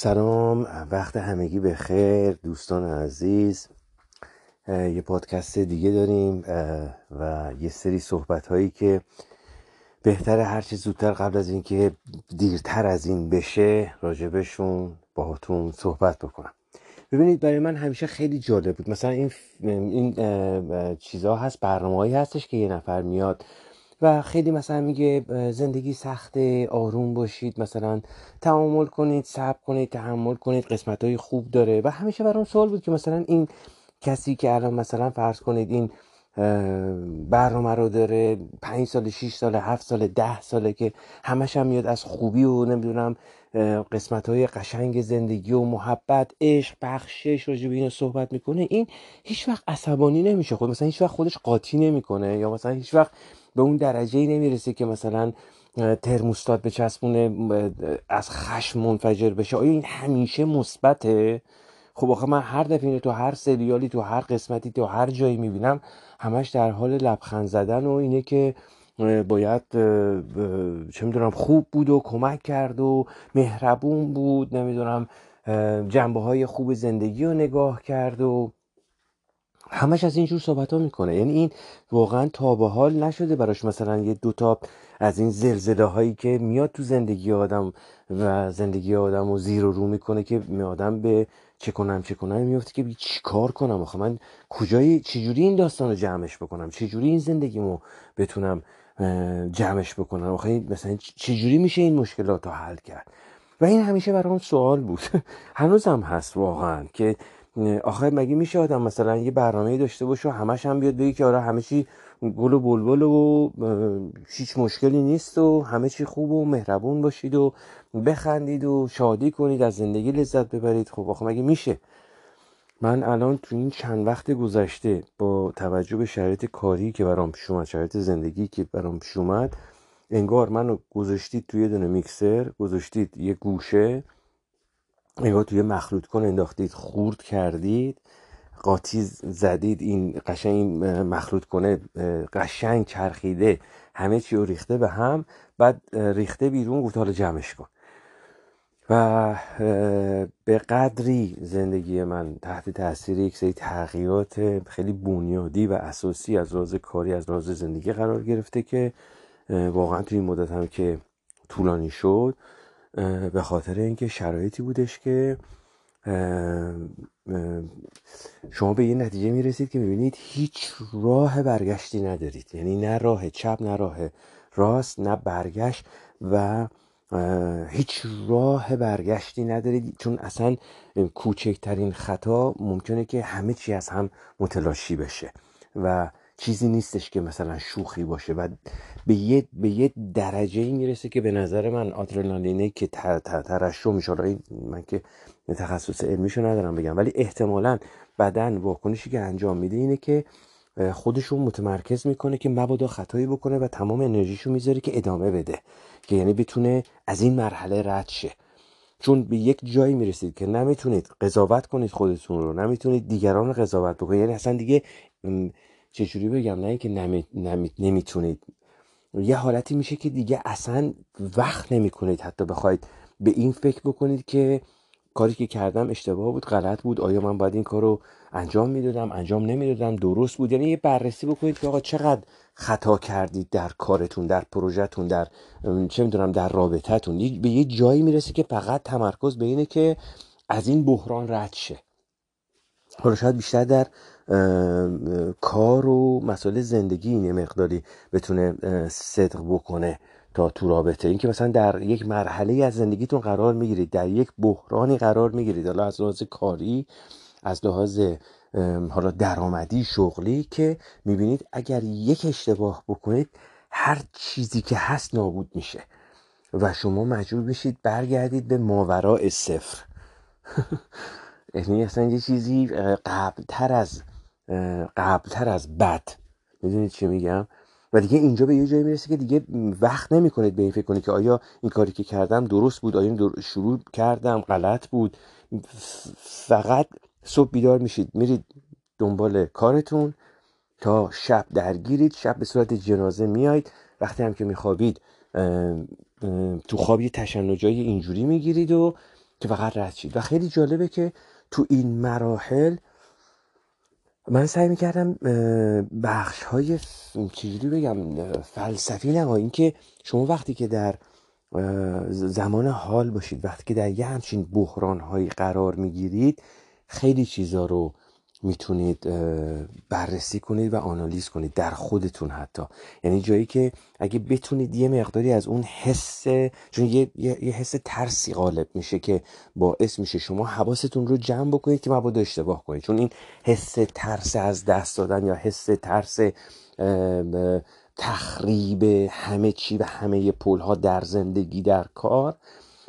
سلام وقت همگی به خیر دوستان عزیز. یه پادکست دیگه داریم و یه سری صحبت هایی که بهتر هرچی زودتر قبل از اینکه دیرتر از این بشه راجبشون باهاتون صحبت بکنم. ببینید برای من همیشه خیلی جالب بود. مثلا این این چیزها هست برنامه هستش که یه نفر میاد و خیلی مثلا میگه زندگی سخته آروم باشید مثلا تعامل کنید صبر کنید تحمل کنید قسمت های خوب داره. و همیشه برام سوال بود که مثلا این کسی که الان مثلا فرض کنید این برنامه رو داره پنج سال شیش سال هفت سال ده ساله که همش هم میاد از خوبی و نمی‌دونم قسمت های قشنگ زندگی و محبت عشق بخشش راجع به اینو صحبت می‌کنه این هیچ وقت عصبانی نمیشه. خود مثلا هیچ وقت خودش قاطی نمی‌کنه یا مثلا هیچ وقت به اون درجه ای نمی‌رسه که مثلا ترموستات به چسبونه از خشم منفجر بشه. آیا این همیشه مثبته؟ خب آخه من هر دفعه تو هر سریالی تو هر قسمتی تو هر جایی می‌بینم همش در حال لبخند زدن و اینه که باید چه می‌دونم خوب بود و کمک کرد و مهربون بود نمی‌دونم جنبه های خوب زندگی رو نگاه کرد و همش از اینجور صحبت ها می‌کنه. یعنی این واقعا تا به حال نشده براش. مثلا یه دوتا از این زلزله هایی که میاد تو زندگی آدم و زندگی آدم و زیر و رو می‌کنه که آدم به چه کنم چه کنم میفته که چی کار کنم. آخه من کجایی چجوری این داستان رو جمعش بکنم؟ چجوری این زندگیمو بتونم جمعش بکنم؟ آخه مثلا چجوری میشه این مشکلات رو حل کرد؟ و این همیشه برام سوال بود. هنوزم هست واقعا که آخه مگه میشه آدم مثلا یه برنامه داشته باشه و همش هم بیاد بگی که آره همه چی گل و بلبل و هیچ مشکلی نیست و همه چی خوب و مهربون باشید و بخندید و شادی کنید از زندگی لذت ببرید. خب آخه مگه میشه؟ من الان تو این چند وقت گذشته با توجه به شرایط کاری که برام پیش اومد شرایط زندگی که برام پیش اومد انگار منو گذاشتید توی دونه میکسر گذاشتید یه گوشه انگار توی مخلوط کن انداختید خورد کردید. قاطی زدید این قشنگ مخلوط کنه قشنگ چرخیده. همه چی رو ریخته به هم بعد ریخته بیرون گفت حالا جمعش کن. و به قدری زندگی من تحت تاثیر یک سری تغییرات خیلی بنیادی و اساسی از راز کاری از راز زندگی قرار گرفته که واقعا توی این مدت هم که طولانی شد به خاطر اینکه شرایطی بودش که شما به یه نتیجه می‌رسید که می‌بینید هیچ راه برگشتی ندارید. یعنی نه راه چپ نه راه راست نه برگشت و هیچ راه برگشتی ندارید. چون اصلا کوچکترین خطا ممکنه که همه چی از هم متلاشی بشه. و چیزی نیستش که مثلا شوخی باشه و به یه, به یه درجه ای می‌رسه که به نظر من آدرنالینه که ترشو میشه. من که تخصص علمیشو ندارم بگم ولی احتمالا بدن واکنشی که انجام میده اینه که خودشو متمرکز می‌کنه که مبادا خطایی بکنه و تمام انرژیشو می‌ذاره که ادامه بده که یعنی بتونه از این مرحله رد شه. چون به یک جایی می‌رسید که نمی‌تونید قضاوت کنید خودتون رو نمی‌تونید دیگران رو قضاوت بکنید. یعنی اصلا دیگه چجوری بگم؟ نه که نمی... نمی... نمی‌تونید. یه حالتی میشه که دیگه اصلا وقت نمی‌کنید. حتی بخواید به این فکر بکنید که کاری که کردم اشتباه بود غلط بود. آیا من باید این کار رو انجام می‌دادم؟ انجام نمی‌دادم. درست بود. یعنی یه بررسی بکنید که آقا چقدر خطا کردید در کارتون در پروژهتون در چه می‌دونم در رابطتون به یه جایی می‌رسه که فقط تمرکز به اینه که از این بحران رد شه. حالا شاید بیشتر در کار و مسائل زندگی این مقداری بتونه صدق بکنه تا تو رابطه. این که مثلا در یک مرحله از زندگیتون قرار می‌گیرید در یک بحرانی قرار می‌گیرید. حالا از لحاظ کاری از لحاظ حالا درآمدی شغلی که می‌بینید اگر یک اشتباه بکنید هر چیزی که هست نابود میشه و شما مجبور بشید برگردید به ماورا صفر. یعنی اصلا یه چیزی قبلتر از قبلتر از بد. می‌دونید چی میگم؟ و دیگه اینجا به یه جایی می‌رسه که دیگه وقت نمی‌کنید به این فکر کنید که آیا این کاری که کردم درست بود آیا این شروع کردم غلط بود. فقط صبح بیدار میشید میرید دنبال کارتون تا شب درگیرید شب به صورت جنازه میایید وقتی هم که میخوابید تو خواب یه تشنجای اینجوری می‌گیرید و که فقط رد شید. و خیلی جالبه که تو این مراحل من سعی می‌کردم بخش های چجوری بگم فلسفی نه اینکه شما وقتی که در زمان حال باشید وقتی که در یه همچین بحران هایی قرار می‌گیرید خیلی چیزا رو می‌تونید بررسی کنید و آنالیز کنید در خودتون حتی. یعنی جایی که اگه بتونید یه مقداری از اون حس چون یه, یه،, یه حس ترسی غالب میشه که باعث میشه شما حواستون رو جمع بکنید که مبادا اشتباه کنید. چون این حس ترس از دست دادن یا حس ترس تخریب همه چی و همه پل ها در زندگی در کار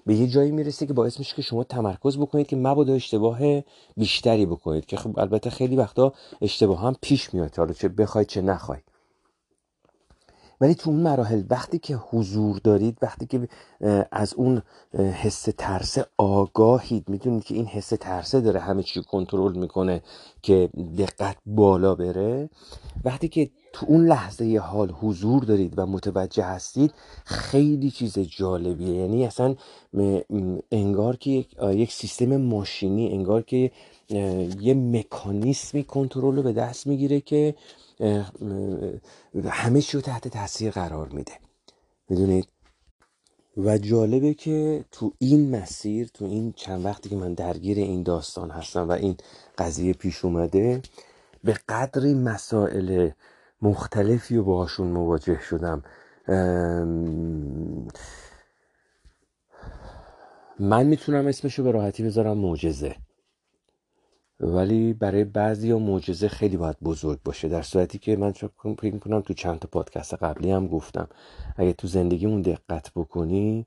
به یه جایی می‌رسه که باعث میشه که شما تمرکز بکنید که مبادا اشتباه بیشتری بکنید که خب البته خیلی وقتا اشتباه هم پیش میاد حالا چه بخواید چه نخواید ولی تو اون مراحل وقتی که حضور دارید وقتی که از اون حس ترس آگاهید می‌دونید که این حس ترسه داره همه چی کنترل می‌کنه که دقت بالا بره. وقتی که تو اون لحظه حال حضور دارید و متوجه هستید خیلی چیز جالبیه. یعنی اصلا انگار که یک سیستم ماشینی انگار که یه مکانیسمی کنترل رو به دست می‌گیره که همه چی رو تحت تاثیر قرار میده. می‌دونید؟ و جالبه که تو این مسیر تو این چند وقتی که من درگیر این داستان هستم و این قضیه پیش اومده به قدری مسائل مختلفی رو باشون مواجه شدم. من می‌تونم اسمشو به راحتی بذارم معجزه. ولی برای بعضی ها معجزه خیلی باید بزرگ باشه. در صورتی که من فکر می‌کنم تو چند تا پادکست قبلی هم گفتم. اگه تو زندگیمون دقت بکنی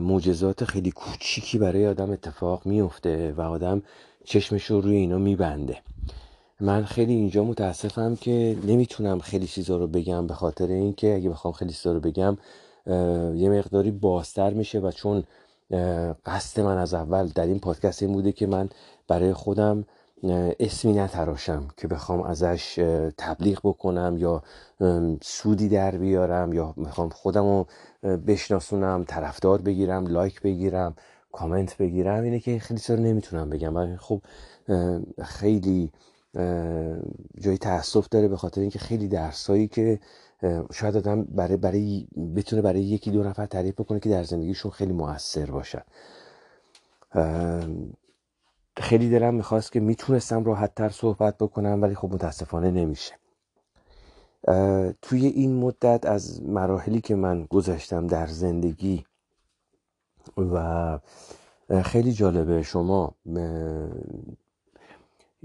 معجزات خیلی کوچیکی برای آدم اتفاق میفته و آدم چشمش رو روی اینا میبنده. من خیلی اینجا متاسفم که نمی‌تونم خیلی چیزا رو بگم به خاطر اینکه اگه بخوام خیلی چیزا رو بگم یه مقداری بازتر میشه و چون قصد من از اول در این پادکست این بوده که من برای خودم اسمی نتراشم که بخوام ازش تبلیغ بکنم یا سودی در بیارم یا بخوام خودم رو بشناسونم طرفدار بگیرم لایک بگیرم کامنت بگیرم اینه که خیلی سر نمی‌تونم بگم. خب خیلی جای تاسف داره به خاطر اینکه خیلی درسایی که شاید آدم برای برای بتونه برای یکی دو نفر تعریف بکنه که در زندگیشون خیلی موثر باشن. خیلی دلم می‌خواست که می‌تونستم راحت تر صحبت بکنم ولی خب متاسفانه نمیشه. توی این مدت از مراحلی که من گذاشتم در زندگی و خیلی جالبه شما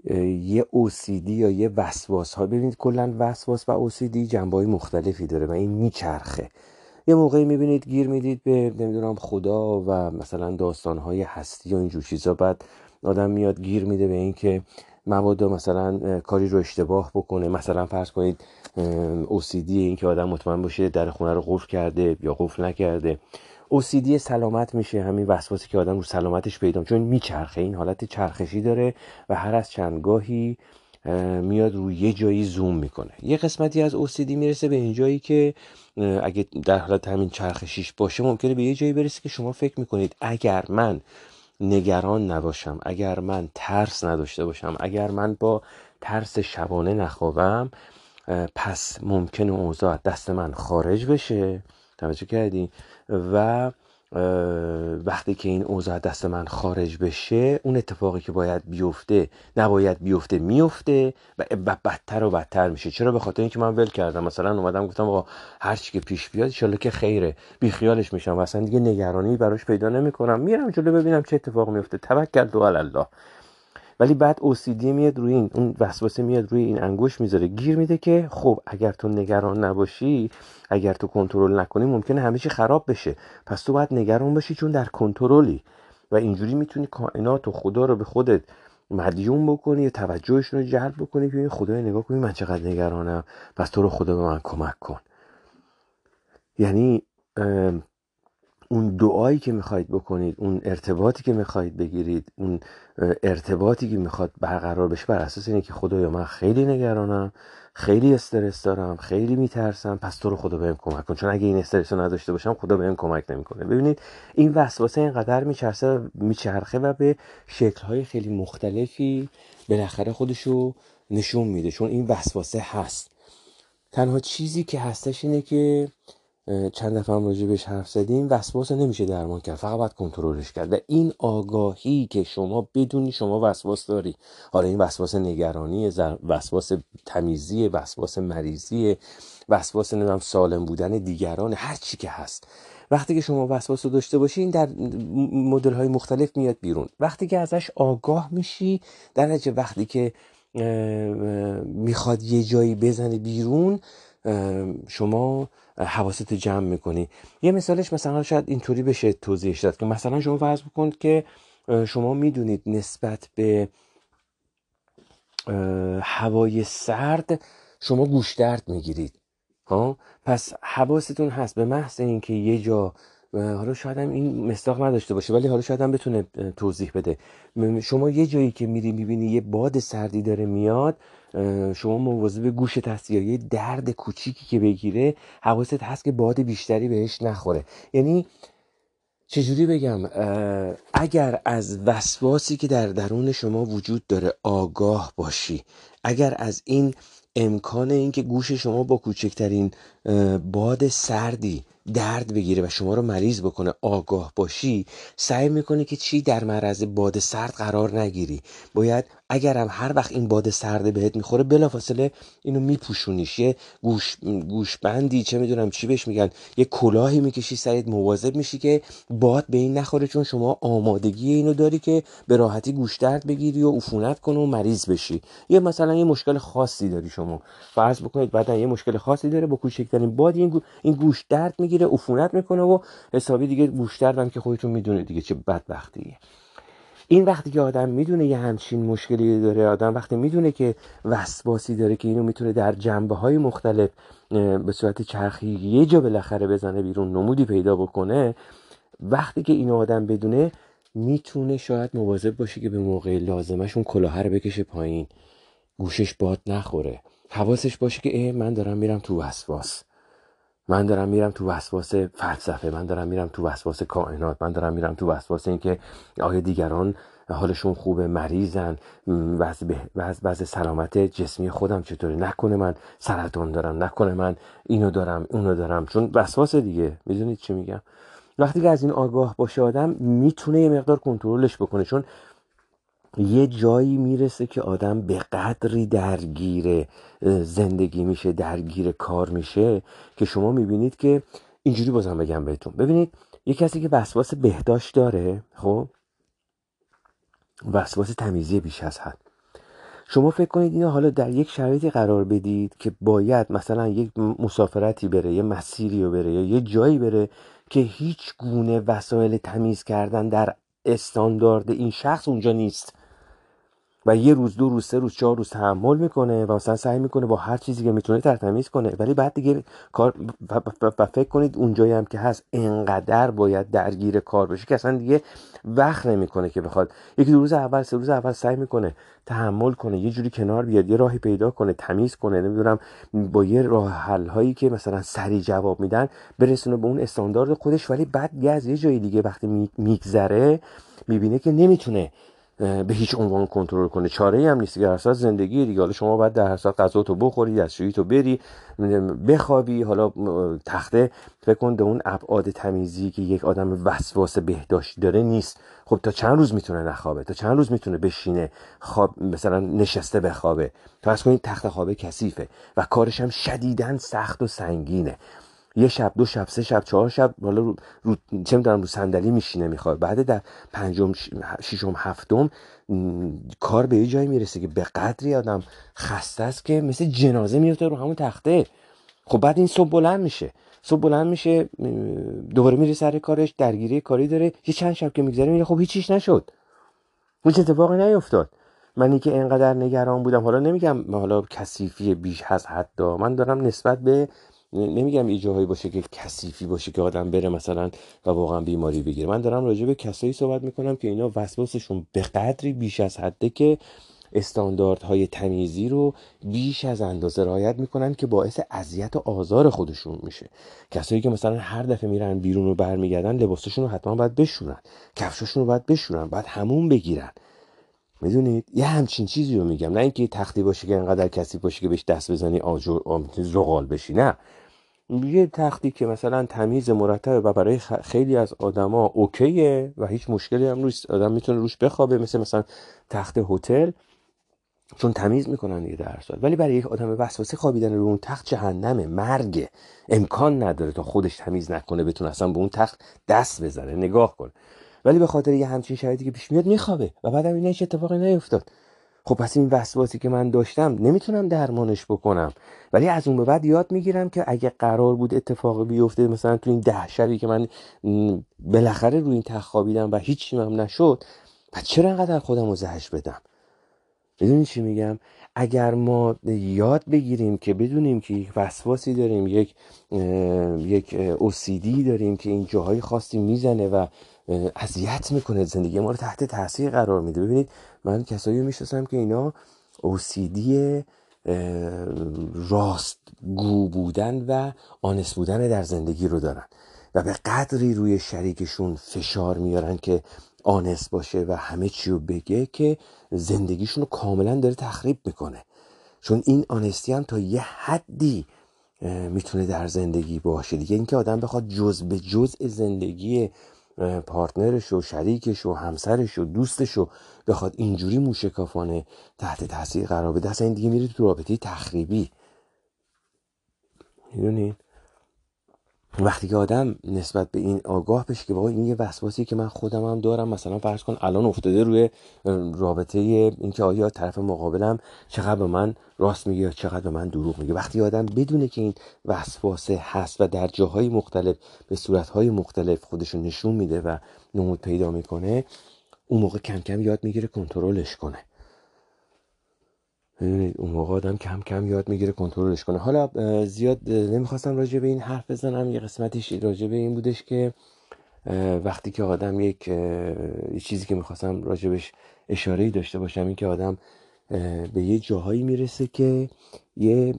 یه OCD یا یه وسواس ها ببینید کلا وسواس و OCD جنبه های مختلفی داره و این میچرخه. یه موقعی می‌بینید گیر می‌دید به نمی‌دونم خدا و مثلا داستان های هستی و اینجور چیزا. بعد آدم میاد گیر میده به اینکه مبادا مثلا کاری رو اشتباه بکنه. مثلا فرض کنید OCD این که آدم مطمئن باشه در خونه رو قفل کرده یا قفل نکرده. OCD سلامت میشه همین وسواسی که آدم رو سلامتش پیدا چون میچرخه. این حالت چرخشی داره و هر از چندگاهی میاد روی یه جایی زوم می‌کنه. یه قسمتی از OCD می‌رسه به این جایی که اگه در حالت همین چرخشیش باشه ممکنه به یه جایی برسه که شما فکر می‌کنید اگر من نگران نباشم اگر من ترس نداشته باشم اگر من با ترس شبانه نخوابم پس ممکنه اوضاع دست من خارج بشه. توجه کردی؟ و وقتی که این اوضاع دست من خارج بشه اون اتفاقی که باید بیفته نباید بیفته میفته و بدتر و بدتر میشه. چرا؟ به خاطر اینکه من ول کردم. مثلا اومدم گفتم آقا هر چی که پیش بیاد ان که خیره. بی خیالش میشم و اصلا دیگه نگرانی براش پیدا نمی‌کنم. میرم جلو ببینم چه اتفاق میفته توکل تو الله. ولی بعد OCD میاد روی این اون وسوسه میاد روی این انگوش می‌ذاره. گیر میده که خب اگر تو نگران نباشی اگر تو کنترل نکنی ممکنه همه چی خراب بشه. پس تو باید نگران باشی چون در کنترلی. و اینجوری می‌تونی کائنات و خدا رو به خودت مدیون بکنی و توجهشون رو جلب بکنی که خدای نگاه کنی من چقدر نگرانم. پس تو رو خدا به من کمک کن. یعنی اون دعایی که می‌خواید بکنید اون ارتباطی که می‌خواید بگیرید اون ارتباطی که می‌خواد برقرار بشه بر اساس اینه که خدایا من خیلی نگرانم خیلی استرس دارم خیلی میترسم پس تو رو خدا بهم کمک کن. چون اگه این استرس رو نداشته باشم خدا بهم کمک نمی‌کنه. ببینید این وسوسه اینقدر میچرخه میچرخه و به شکلهای خیلی مختلفی بالاخره خودشو نشون میده. چون این وسوسه هست. تنها چیزی که هستش اینه که چند دفعه هم بهش حرف زدیم. وسواس نمیشه درمان کرد. فقط باید کنترلش کرد. و این آگاهی که شما بدونی شما وسواس داری. حالا این وسواس نگرانی وسواس تمیزی وسواس مریضی وسواس نمی‌دونم سالم بودن دیگران هر چی که هست. وقتی که شما وسواس رو داشته باشی این در مدل های مختلف میاد بیرون. وقتی که ازش آگاه میشی در نتیجه وقتی که می‌خواد یه جایی بزنه بیرون شما حواست جمع می‌کنی. یه مثالش مثلا شاید اینطوری بشه توضیحش داد که مثلا شما فرض بکنید که شما می‌دونید نسبت به هوای سرد شما گوشدرد می‌گیرید. ها پس حواستون هست به محض اینکه یه جا حالا شاید هم این مستاق نداشته باشه ولی حالا شاید هم بتونه توضیح بده. شما یه جایی که میری می‌بینی یه باد سردی داره میاد شما مواظب گوشت هستی یا یه درد کوچیکی که بگیره حواست هست که باد بیشتری بهش نخوره. یعنی چجوری بگم؟ اگر از وسواسی که در درون شما وجود داره آگاه باشی اگر از این امکان اینکه گوش شما با کوچکترین باد سردی درد بگیره و شما رو مریض بکنه آگاه باشی سعی می‌کنی که چی در معرض باد سرد قرار نگیری. باید اگر هم هر وقت این باد سرده بهت می‌خوره بلافاصله اینو میپوشونیش. یه گوش گوشبندی چه می‌دونم چی بهش میگن یه کلاهی می‌کشی سرت مواظب میشی که باد به این نخوره چون شما آمادگی اینو داری که به راحتی گوش درد بگیری و عفونت کنه و مریض بشی. یه مثلا یه مشکل خاصی داری شما. فرض بکنید بعدا یه مشکل خاصی داره با کوچکترین باد این, این گوش درد می‌گیره عفونت می‌کنه و حسابی دیگه گوش درد هم که خودتون می‌دونید دیگه چه بدبختیه. این وقتی که آدم می‌دونه یه همچین مشکلی داره آدم وقتی می‌دونه که وسواسی داره که اینو می‌تونه در جنبه های مختلف به صورت چرخی یه جا بالاخره بزنه بیرون نمودی پیدا بکنه وقتی که اینو آدم بدونه می‌تونه شاید مواظب باشه که به موقع لازمش اون کلاه رو بکشه پایین. گوشش باد نخوره. حواسش باشه که اه من دارم میرم تو وسواس. من دارم میرم تو وسواس فلسفه من دارم میرم تو وسواس کائنات من دارم میرم تو وسواس اینکه آیا دیگران حالشون خوبه مریضن وضع سلامت جسمی خودم چطوره؟ نکنه من سرطان دارم نکنه من اینو دارم اونو دارم. چون وسواس دیگه. می‌دونید چی میگم؟ وقتی که از این آگاه باشه آدم می‌تونه یه مقدار کنترلش بکنه. چون یه جایی می‌رسه که آدم به قدری درگیر زندگی میشه درگیر کار میشه که شما می‌بینید که اینجوری بازم بگم بهتون. ببینید یه کسی که وسواس بهداشت داره خب؟ وسواس تمیزی بیش از حد. شما فکر کنید اینو حالا در یک شرایطی قرار بدید که باید مثلا یک مسافرتی بره یه مسیری رو بره یا یه جایی بره که هیچ گونه وسایل تمیز کردن در استاندارد این شخص اونجا نیست. و یه روز دو روز سه روز چهار روز تحمل می‌کنه و مثلا سعی می‌کنه با هر چیزی که می‌تونه ترتمیز کنه. ولی بعد دیگه کار و فکر کنید اونجایی هم که هست انقدر باید درگیر کار بشه که اصلا دیگه وقت نمی‌کنه که بخواد. یکی دو روز اول سه روز اول سعی می‌کنه تحمل کنه یه جوری کنار بیاد یه راهی پیدا کنه تمیز کنه نمی‌دونم با یه راه حل هایی که مثلا سریع جواب میدن برسونه به اون استاندارد خودش. ولی بعد یه از یه جایی دیگه وقتی میگذره می‌بینه که نمی‌تونه به هیچ عنوان کنترل کنه. چاره هم نیست. که هر زندگی دیگه. حالا شما باید در هر غذا تو بخوری دستشویی تو بری بخوابی. حالا تخته فکر کن اون ابعاد تمیزی که یک آدم وسواس بهداشت داره نیست. خب تا چند روز می‌تونه نخوابه؟ تا چند روز می‌تونه بشینه خواب مثلا نشسته بخوابه؟ فرض کنید تخت خوابه کثیفه و کارش هم شدیدن سخت و سنگینه. یه شب دو شب سه شب چهار شب حالا رو, رو چه می‌دونم رو صندلی میشینه می‌خواد. بعد در پنجم ششم هفتم کار به یه جایی می‌رسه که به قدری آدم خسته است که مثل جنازه میفته رو همون تخته. خب بعد این صبح بلند میشه. صبح بلند میشه دوباره میره سر کارش درگیری کاری داره. یه چند شب که میگذره میره خب هیچیش نشد. هیچ اتفاقی نیفتاد. منی که اینقدر نگران بودم حالا نمیگم حالا کثیفی بیش از حد من دارم نسبت به نمیگم یه جاهایی باشه که کثیفی باشه که آدم بره مثلا و واقعا بیماری بگیره. من دارم راجع به کسایی صحبت می‌کنم که اینا وسواسشون به قدری بیش از حده که استانداردهای تمیزی رو بیش از اندازه رعایت می‌کنن که باعث اذیت و آزار خودشون میشه. کسایی که مثلا هر دفعه میرن بیرون رو برمیگردن لباسشون رو حتما باید بشورن کفشاشون رو باید بشورن باید همون بگیرن. می‌دونید؟ یه همچین چیزی رو میگم. نه اینکه تختی باشه که انقدر کسی باشه که بهش دست بزنی آجر زغال بشی نه. یه تختی که مثلا تمیز مرتبه و برای خیلی از آدما اوکیه و هیچ مشکلی هم روش آدم می‌تونه روش بخوابه مثل مثلا تخت هتل چون تمیز می‌کنن دیگه در سال ولی برای یک آدم وسواسی خوابیدن رو اون تخت جهنمه مرگ امکان نداره تا خودش تمیز نکنه بتونه اصلا به اون تخت دست بزنه. نگاه کنه ولی به خاطر یه همچین شرایطی که پیش میاد میخوابه. و بعدم این هیچ اتفاقی نیفتاد. خب پس این وسواسی که من داشتم نمی‌تونم درمانش بکنم. ولی از اون به بعد یاد می‌گیرم که اگه قرار بود اتفاقی بیفته مثلا تو این ده شبی که من بالاخره روی این تخت خوابیدم و هیچی هم نشد و چرا انقدر خودم رو زهش بدم؟ می‌دونی چی میگم؟ اگر ما یاد بگیریم که بدونیم که یک وسواسی داریم یک یک اوسیدی داریم که این جاهای خاصی می‌زنه و اذیت می‌کنه زندگی ما رو تحت تاثیر قرار میده. ببینید من کسایی می‌شناسم که اینا اوسیدی راست گو بودن و آنس بودن در زندگی رو دارن و به قدری روی شریکشون فشار میارن که آنست باشه و همه چی رو بگه که زندگیشون رو کاملا داره تخریب می‌کنه. چون این آنستی هم تا یه حدی می‌تونه در زندگی باشه دیگه. اینکه آدم بخواد جز به جز زندگی پارتنرش و شریکش و همسرش و دوستش و بخواد اینجوری موشکافانه تحت تاثیر قرار بده اصلا این دیگه میره تو رابطه تخریبی. می‌دونید وقتی که آدم نسبت به این آگاه بشه که بابا این یه وسواسی که من خودم هم دارم مثلا فرض کن الان افتاده روی رابطه اینکه آیا طرف مقابلم چقدر به من راست میگه یا چقدر به من دروغ میگه. وقتی آدم بدونه که این وسواسه هست و در جاهای مختلف به صورتهای مختلف خودشون نشون میده و نمود پیدا می‌کنه اون موقع کم کم یاد می‌گیره کنترلش کنه. ببینید اون موقع آدم کم کم یاد می‌گیره کنترلش کنه. حالا زیاد نمی‌خواستم راجع به این حرف بزنم یه قسمتش راجع به این بودش که وقتی که آدم یک چیزی که می‌خواستم راجبش اشاره داشته باشم این که آدم به یه جاهایی می‌رسه که یه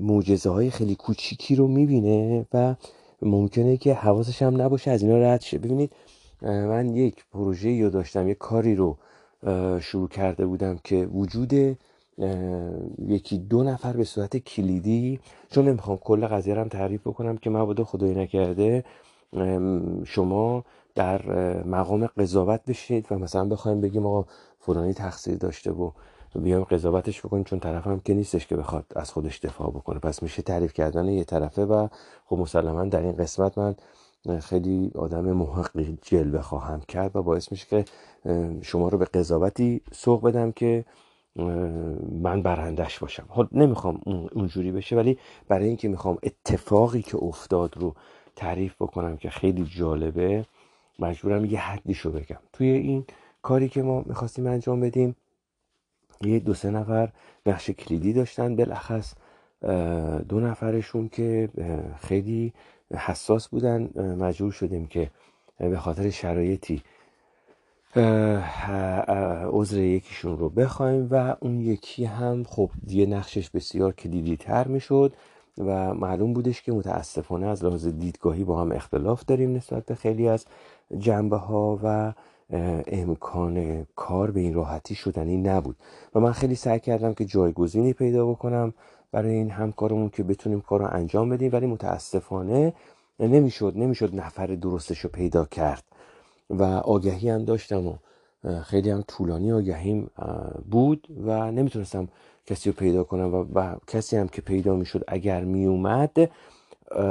معجزه های خیلی کوچیکی رو می‌بینه و ممکنه که حواسش هم نباشه از اینا رد شه. ببینید من یک پروژه رو داشتم یک کاری رو شروع کرده بودم که وجود یکی دو نفر به صورت کلیدی چون نمی‌خوام کل قضیه هم تعریف بکنم که مبادا خدای نکرده شما در مقام قضاوت بشید و مثلا بخوایم بگیم آقا فلانی تقصیر داشته و بیام قضاوتش بکنیم چون طرف هم که نیستش که بخواد از خودش دفاع بکنه. پس میشه تعریف کردن یه طرفه و خب مسلما در این قسمت من خیلی آدم محقی جلوه خواهم کرد و باعث میشه که شما رو به قضاوتی سوق بدم که من برندش باشم. خب نمی‌خوام اونجوری بشه ولی برای اینکه می‌خوام اتفاقی که افتاد رو تعریف بکنم که خیلی جالبه مجبورم یه حدیشو بگم. توی این کاری که ما می‌خواستیم انجام بدیم یه دو سه نفر نقش کلیدی داشتن. بالاخص دو نفرشون که خیلی حساس بودن. مجبور شدیم که به خاطر شرایطی عذر یکیشون رو بخوایم و اون یکی هم خب دیگه نقشش بسیار کلیدی تر می‌شد و معلوم بودش که متاسفانه از لحاظ دیدگاهی با هم اختلاف داریم نسبت به خیلی از جنبه ها و امکان کار به این راحتی شدنی نبود. و من خیلی سعی کردم که جایگزینی پیدا بکنم برای این همکارمون که بتونیم کار رو انجام بدیم ولی متاسفانه نمی‌شد نمی‌شد نفر درستش رو پیدا کرد. و آگهی هم داشتم و خیلی هم طولانی آگهیم بود و نمی‌تونستم کسی رو پیدا کنم و, و کسی هم که پیدا می‌شد اگر میومد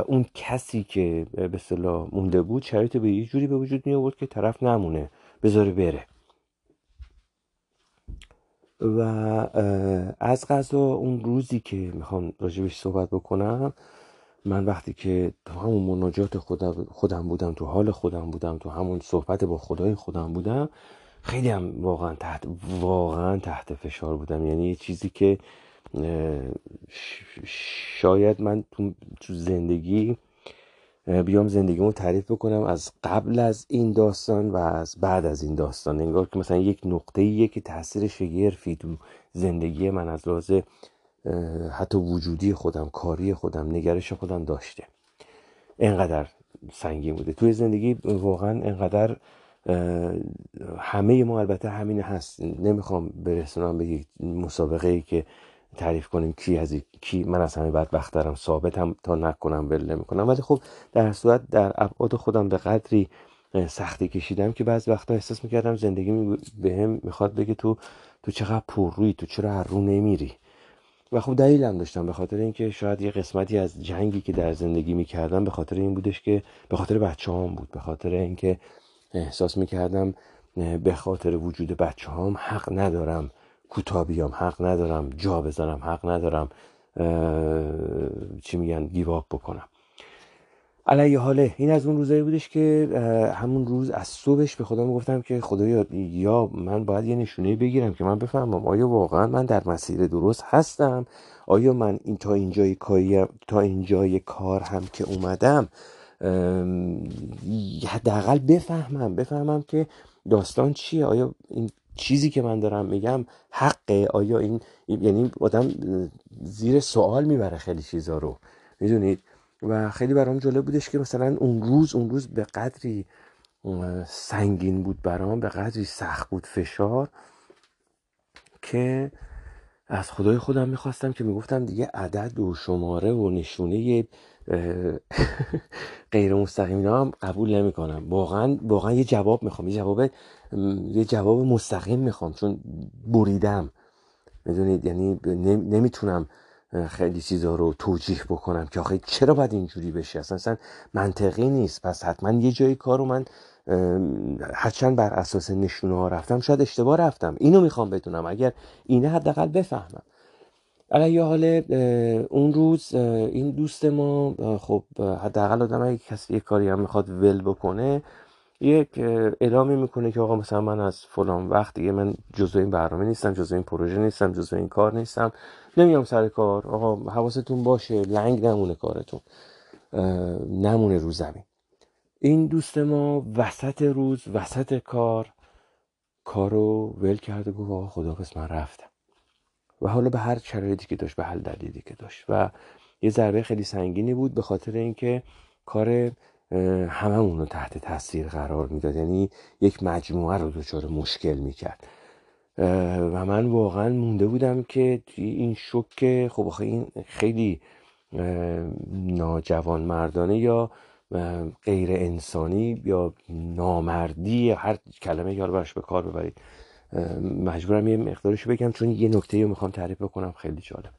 اون کسی که به صلاح مونده بود شرایط به یه جوری به وجود می آورد که طرف نمونه بذاره بره. و از غذا اون روزی که می‌خوام راجبش صحبت بکنم من وقتی که تو همون مناجات خودم, خودم بودم تو حال خودم بودم تو همون صحبت با خدای خودم بودم خیلی هم واقعا تحت واقعا تحت فشار بودم. یعنی یه چیزی که شاید من تو زندگی بیام زندگیمو تعریف بکنم از قبل از این داستان و از بعد از این داستان. انگار که مثلا یک نقطه ایه که تاثیر شگرفی تو زندگی من از لحاظ حتی وجودی خودم کاری خودم نگرش خودم داشته. انقدر سنگین بوده. توی زندگی واقعا انقدر همه ما البته همین هست. نمی‌خوام برسونم به یک مسابقه ای که تعریف کنیم کی از کی من از همه بدبخت دارم ثابت هم تا نکنم ول نمی‌کنم. ولی خب در صورت در ابعاد خودم به قدری سختی کشیدم که بعض وقتا احساس می‌کردم زندگی به هم می‌خواد بگه تو تو چقدر روی تو چرا هر رو نمیری؟ و خب دلیلم داشتم به خاطر اینکه شاید یه قسمتی از جنگی که در زندگی می‌کردم به خاطر این بودش که به خاطر بچه هم بود به خاطر اینکه احساس می‌کردم به خاطر وجود بچه هم حق ندارم کوتاه بیام حق ندارم جا بزنم حق ندارم چی میگن گیواب بکنم. علیه حاله. این از اون روزایی بودش که همون روز از صبحش به خودم گفتم که خدایا یا من باید یه نشونه بگیرم که من بفهمم آیا واقعا من در مسیر درست هستم؟ آیا من این تا اینجای کاری تا اینجای کار هم که اومدم حداقل بفهمم بفهمم که داستان چیه؟ آیا این چیزی که من دارم میگم حقه؟ آیا این یعنی آدم زیر سوال می‌بره خیلی چیزا رو. می‌دونید؟ و خیلی برام جالب بودش که مثلا اون روز اون روز به قدری سنگین بود برام به قدری سخت بود فشار که از خدای خودم می‌خواستم که می‌گفتم دیگه عدد و شماره و نشونه غیر مستقیم هم قبول نمی‌کنم. واقعا واقعا یه جواب می‌خوام یه جواب یه جواب مستقیم می‌خوام چون بریدم. می‌دونید؟ یعنی نمی‌تونم خیلی چیزا رو توجیه بکنم که آخه چرا باید اینجوری بشه؟ اصلا, اصلا منطقی نیست. پس حتما یه جایی کارو من هرچند بر اساس نشونه ها رفتم شاید اشتباه رفتم. اینو می‌خوام بدونم اگر اینه حداقل بفهمم. علیه حال اون روز این دوست ما خب حداقل آدم اگه کسی یه کاری هم می‌خواد ول بکنه یک اعلامی می‌کنه که آقا مثلا من از فلان وقت دیگه من جزو این برنامه نیستم جزو این پروژه نیستم جزو این کار نیستم. نمیام سر کار. آقا حواستون باشه لنگ نمونه کارتون. نمونه رو زمین. این دوست ما وسط روز وسط کار کارو ول کرده گفت آقا خدا پس من رفتم. و حالا به هر شرایطی که داشت به هر دلیلی که داشت. و یه ضربه خیلی سنگینی بود به خاطر اینکه کار همه رو تحت تاثیر قرار می‌داد. یعنی یک مجموعه رو دچار مشکل می‌کرد. و من واقعا مونده بودم که این شک خب آخه این خیلی ناجوان مردانه یا غیر انسانی یا نامردی هر کلمه یار برش به کار ببرید. مجبورم یه مقدارش بگم چون یه نکته رو می‌خوام تعریف بکنم خیلی جالب.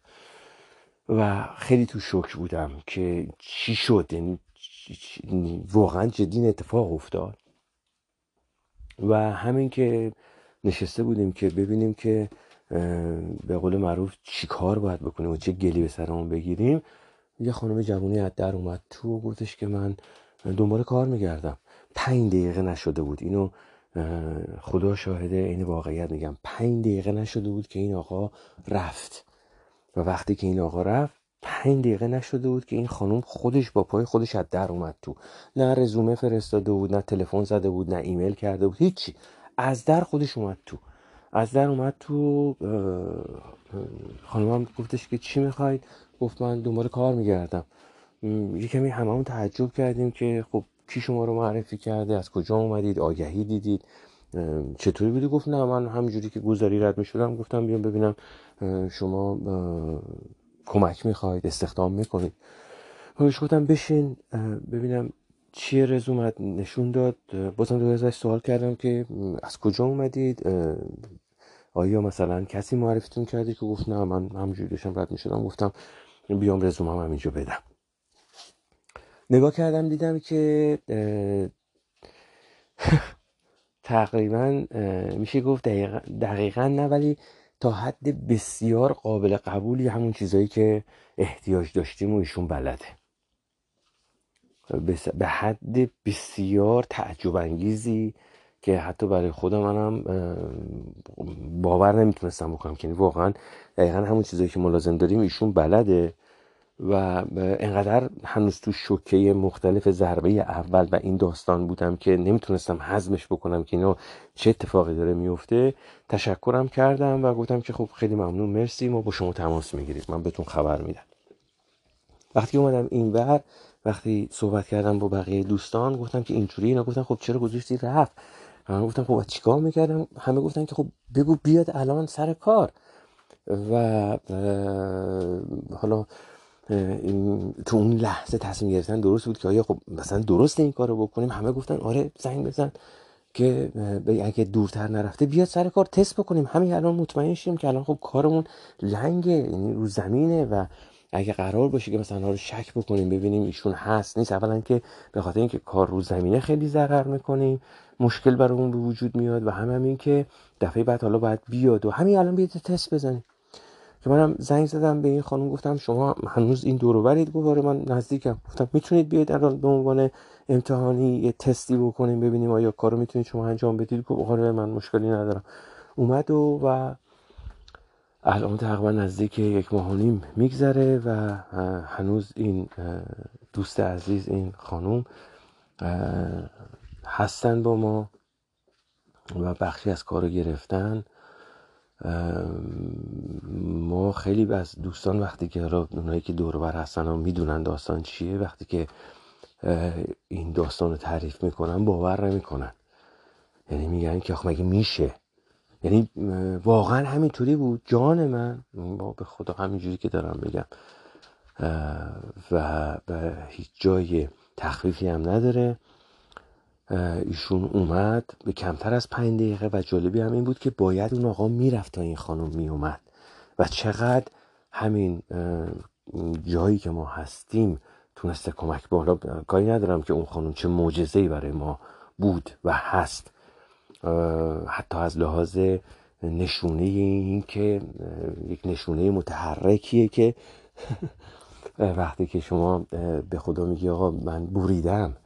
و خیلی تو شک بودم که چی شد. یعنی واقعا جدی اتفاق افتاد. و همین که نشسته بودیم که ببینیم که به قول معروف چی کار باید بکنیم و چه گلی به سرمون بگیریم. یه خانم جوانی از در اومد تو و گفتش که من دنبال کار میگردم. پنج دقیقه نشده بود. اینو خدا شاهده این واقعیت میگم. پنج دقیقه نشده بود که این آقا رفت. و وقتی که این آقا رفت پنج دقیقه نشده بود که این خانم خودش با پای خودش از در اومد تو. نه رزومه فرستاده بود نه تلفن زده بود نه ایمیل کرده بود هیچی. از در خودش اومد تو. از در اومد تو خانم هم گفتش که چی می‌خواید گفت من دنبال کار میگردم. یه کمی هممون تعجب کردیم که خب کی شما رو معرفی کرده؟ از کجا اومدید؟ آگهی دیدید؟ چطوری بودی؟ گفت نه من همینجوری که گذاری رد می‌شدم گفتم بیام ببینم شما کمک می‌خواید استخدام می‌کنید. بهش گفتم بشین ببینم چیه رزومت نشون داد. بازم دو ازش سوال کردم که از کجا اومدید؟ آیا مثلا کسی معرفتون کردی که گفت نه من همینجوری داشتم رد می‌شدم گفتم بیام رزومم همینجا بدم. نگاه کردم دیدم که تقریبا میشه گفت دقیقا, نه ولی تا حد بسیار قابل قبولی همون چیزایی که احتیاج داشتیم و ایشون بلده. به حد بسیار تعجب انگیزی که حتی برای خود منم باور نمی‌تونستم بکنم. که یعنی واقعا دقیقا همون چیزایی که ملازم داریم ایشون بلده. و انقدر هنوز تو شوکه مختلف ضربه اول و این داستان بودم که نمی‌تونستم حزمش بکنم که اینا چه اتفاقی داره میفته تشکرم کردم و گفتم که خب خیلی ممنون مرسی ما با شما تماس می‌گیریم. من بهتون خبر میدم. وقتی اومدم این ور وقتی صحبت کردم با بقیه دوستان گفتم که اینجوری اینا گفتن خب چرا گذاشتی رفت؟ من گفتم خب چیکار می‌کردم؟ همه گفتن که خب بگو بیاد الان سر کار. و حالا تو اون لحظه تصمیم گرفتن درست بود که آیا خب مثلا درست این کارو بکنیم؟ همه گفتن آره زنگ بزن که اگه دورتر نرفته بیاد سر کار تست بکنیم. همین الان مطمئن شیم که الان خب کارمون لنگه یعنی رو زمینه و اگه قرار باشه که مثلا رو شک بکنیم ببینیم ایشون هست نیست. اولا که به خاطر اینکه کار رو زمینه خیلی ضرر می‌کنیم مشکل برامون به وجود میاد و هم همین که دفعه بعد حالا باید بیاد و همین الان بیاد تست بزنیم که منم زنگ زدم به این خانم گفتم شما هنوز این دور برید گفت آره من نزدیکم. گفتم می‌تونید بیاید الان به عنوان امتحانی یه تستی بکنیم ببینیم آیا کارو می‌تونید شما انجام بدید. گفت آره من مشکلی ندارم. اومد و و الان تقریبا نزدیک یک ماه و نیم میگذره و هنوز این دوست عزیز این خانوم هستن با ما و بخشی از کارو گرفتن. ما خیلی از دوستان وقتی که اونایی که دور بر هستن و می‌دونن داستان چیه وقتی که این داستان رو تعریف می‌کنن باور نمی‌کنن. یعنی میگن که مگه میشه؟ یعنی واقعا همینطوری بود. جان من با به خدا همینجوری که دارم بگم و به هیچ جای تخفیفی هم نداره. ایشون اومد به کمتر از پنج دقیقه و جالبی هم این بود که باید اون آقا می‌رفت تا این خانم میومد. و چقدر همین جایی که ما هستیم تونسته کمک بالا کاری ندارم که اون خانم چه معجزه‌ای برای ما بود و هست. حتی از لحاظ نشونه این که یک نشونه متحرکیه که وقتی که شما به خدا میگی آقا من بوریدم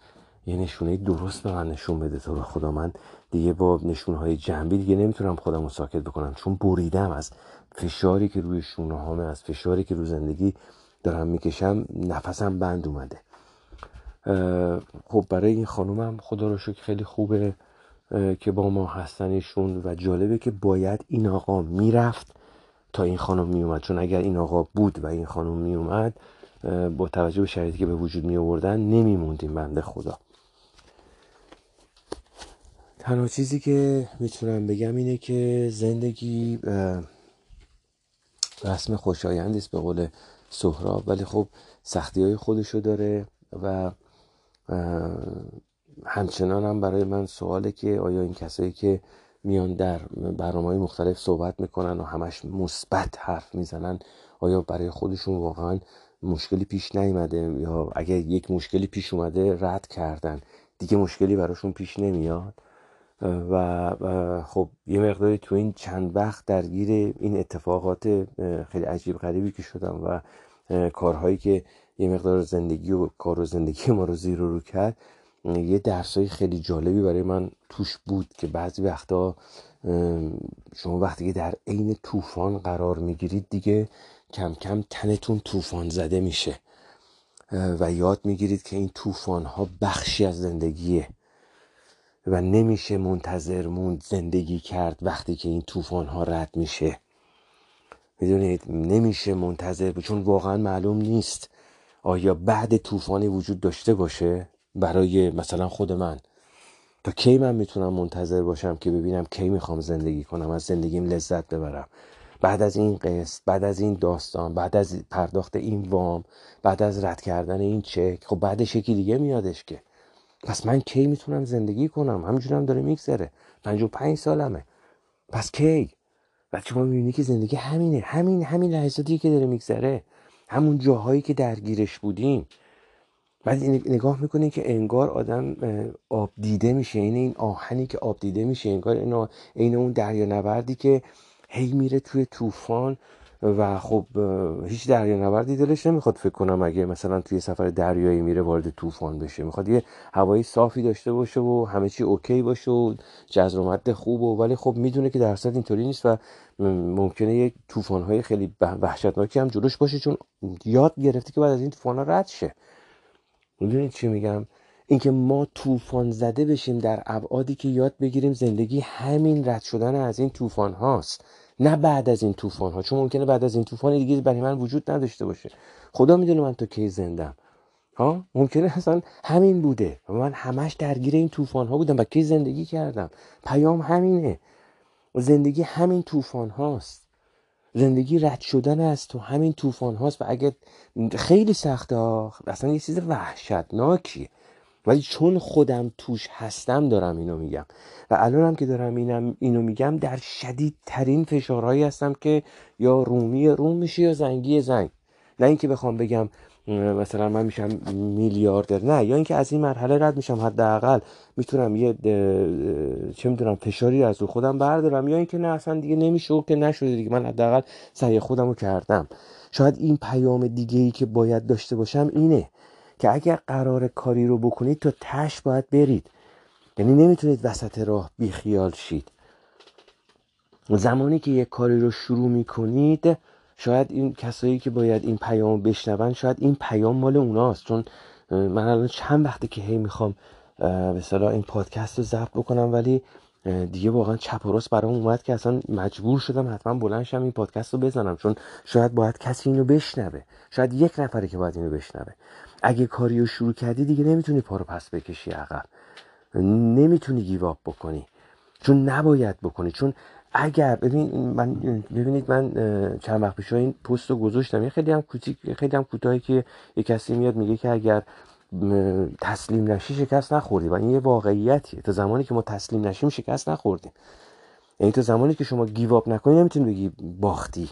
یه نشونه درست به من نشون بده تو به خدا. من دیگه با نشونه های جنبی دیگه نمی‌تونم خودم رو ساکت بکنم چون بریدم از فشاری که روی شونه هامه از فشاری که رو زندگی دارم می‌کشم نفسم بند اومده. خب برای این خانومم خدا رو شکر خیلی خوبه که با ما هستنشون و جالبه که باید این آقا می‌رفت تا این خانم میومد. چون اگر این آقا بود و این خانم میومد با توجه به شرایطی که به وجود می آوردن نمیموندیم بنده خدا. تنها چیزی که می‌تونم بگم اینه که زندگی رسم خوشایندی است به قول سهراب ولی خب سختی های خودشو داره و همچنان هم برای من سواله که آیا این کسایی که میان در برنامه های مختلف صحبت می‌کنن و همش مثبت حرف می‌زنن آیا برای خودشون واقعا مشکلی پیش نیومده یا اگر یک مشکلی پیش اومده رد کردن؟ دیگه مشکلی براشون پیش نمیاد. و خب یه مقداری تو این چند وقت درگیر این اتفاقات خیلی عجیب غریبی که شدم و کارهایی که یه مقدار زندگی و کار و زندگی ما رو زیر رو کرد یه درسای خیلی جالبی برای من توش بود که بعضی وقتا شما وقتی که در عین طوفان قرار می‌گیرید دیگه کم کم تنتون طوفان زده میشه و یاد می‌گیرید که این طوفان ها بخشی از زندگیه. و نمیشه منتظر موند زندگی کرد وقتی که این طوفان ها رد میشه. می‌دونید نمیشه منتظر چون واقعا معلوم نیست آیا بعد طوفانی وجود داشته باشه برای مثلا خود من. تا کی من می‌تونم منتظر باشم که ببینم کی می‌خوام زندگی کنم از زندگیم لذت ببرم؟ بعد از این قسط بعد از این داستان بعد از پرداخت این وام بعد از رد کردن این چک خب بعدش یکی دیگه میادش که. پس من کی می‌تونم زندگی کنم؟ همینجور هم داره میگذره. پنج سالمه. پس کی؟ بعد شما می‌بینی که زندگی همینه. همین همین لحظاتی که داره میگذره. همون جاهایی که درگیرش بودیم. بعد نگاه می‌کنی که انگار آدم آب دیده میشه. این این آهنی که آب دیده میشه انگار این, این اون دریا نوردی که هی میره توی طوفان و خب هیچ دریا نوردی دلش نمی‌خواد فکر کنم اگه مثلا توی سفر دریایی میره وارد طوفان بشه. می‌خواد یه هوایی صافی داشته باشه و همه چی اوکی باشه و جزر و مد خوب و ولی خب می‌دونه که درصد اینطوری نیست و ممکنه یه طوفان خیلی وحشتناکی هم جلوش باشه چون یاد گرفته که بعد از این طوفان رد شه. می‌دونید چی میگم؟ اینکه ما طوفان زده بشیم در ابعادی که یاد بگیریم زندگی همین رد شدن از این طوفان هاست. نه بعد از این طوفان ها چون ممکنه بعد از این طوفان دیگه برای من وجود نداشته باشه. خدا می‌دونه من تا کی زندم ها؟ ممکنه اصلا همین بوده. و من همش درگیر این طوفان ها بودم و کی زندگی کردم. پیام همینه. زندگی همین طوفان هاست زندگی رد شدن از تو همین طوفان هاست و اگه خیلی سخته ها اصلا یه چیز وحشتناکیه ولی چون خودم توش هستم دارم اینو میگم. و الانم که دارم اینم اینو میگم در شدیدترین فشارهایی هستم که یا رومی روم میشه یا زنگی زنگ. نه اینکه بخوام بگم مثلا من میشم میلیاردر نه. یا اینکه از این مرحله رد میشم حداقل. می‌تونم یه چه می‌دونم فشاری از رو خودم بردارم. یا اینکه نه اصلا دیگه نمیشه که نشده دیگه. من حداقل سعی خودم رو کردم. شاید این پیام دیگه ای که باید داشته باشم اینه. که اگر قرار کاری رو بکنید تو تش باید برید. یعنی نمی‌تونید وسط راه بیخیال شید. زمانی که یک کاری رو شروع می‌کنید شاید این کسایی که باید این پیام بشنون شاید این پیام مال اوناست. چون من الان چند وقته که هی می‌خوام به این پادکست رو ضبط بکنم ولی دیگه واقعا چپ و راست برام اومد که اصلا مجبور شدم حتما بلند این پادکست رو بزنم. چون شاید باید کسی اینو بشنوه. شاید یک نفره که باید اینو بشنوه. اگه کاری رو شروع کردی دیگه نمی‌تونی پا رو پس بکشی عقب. نمی‌تونی گیواب بکنی. چون نباید بکنی. چون اگر ببین من ببینید من چند وقت پیش این پست رو گذاشتم. خیلی هم کوچیک خیلی هم کوتاهی که یه کسی میاد میگه که اگر تسلیم نشی شکست نخوردی. و این یه واقعیتیه. تا زمانی که ما تسلیم نشیم شکست نخوردیم. یعنی تا زمانی که شما گیواب نکنی نمی‌تونی بگی باختی.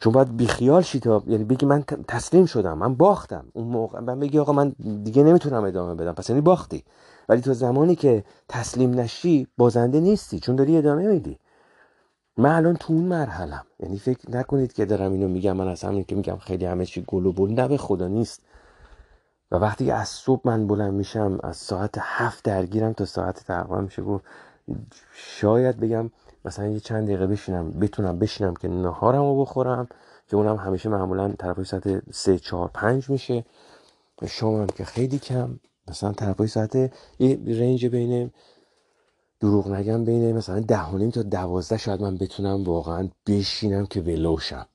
چون باید بیخیال شی تا یعنی بگی من تسلیم شدم من باختم. اون موقع من بگی آقا من دیگه نمی‌تونم ادامه بدم. پس یعنی باختی. ولی تو زمانی که تسلیم نشی بازنده نیستی چون داری ادامه میدی. من الان تو اون مرحلم. یعنی فکر نکنید که دارم اینو میگم. من از همین که میگم خیلی همه چی گل و بل نه به خدا نیست. و وقتی از صبح من بلند میشم از ساعت هفت درگیرم تا ساعت تقریبا میشه گفت شاید بگم مثلا یه چند دقیقه بشینم بتونم بشینم که نهارم رو بخورم که اونم همیشه معمولا طرفای ساعت سه چهار پنج میشه. و شامم که خیلی کم مثلا طرفای ساعت یه رنج بین دروغ نگم بین مثلا ده تا دوازده شاید من بتونم واقعا بشینم که ولوشم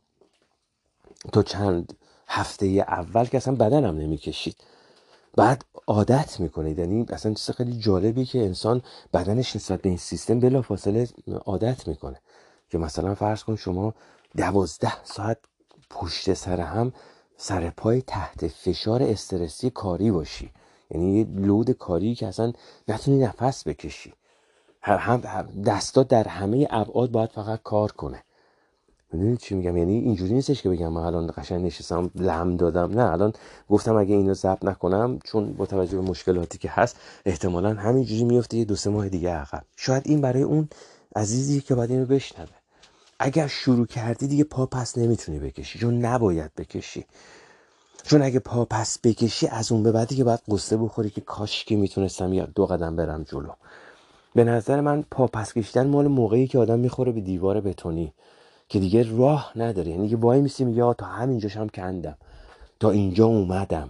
تا چند هفته اول که اصلا بدنم نمی‌کشید. بعد عادت می‌کنید یعنی اصلا چیز خیلی جالبی که انسان بدنش نسبت به این سیستم بلا فاصله عادت می‌کنه. که مثلا فرض کن شما دوازده ساعت پشت سر هم سر پای تحت فشار استرسی کاری باشی. یعنی یه لود کاری که اصلا نتونی نفس بکشی. هم دستا در همه ابعاد باید فقط کار کنه. می‌دونید چی میگم؟ یعنی اینجوری نیستش که بگم من الان قشنگ نشستم لم دادم. نه الان گفتم اگه اینو ضبط نکنم چون با توجه به مشکلاتی که هست احتمالا همینجوری میفته یه دو سه ماه دیگه عقب. شاید این برای اون عزیزی که باید اینو بشنوه. اگر شروع کردی دیگه پا پس نمی‌تونی بکشی چون نباید بکشی. چون اگه پا پس بکشی از اون به بعدی که باید قصه بخوری که کاش که می‌تونستم یا دو قدم برم جلو. به نظر من پا پس کشیدن مال موقعی که آدم می‌خوره به دیوار بتونی. که دیگه راه نداره. یعنی که وای میسیم یا تا همینجاش هم کندم. تا اینجا اومدم.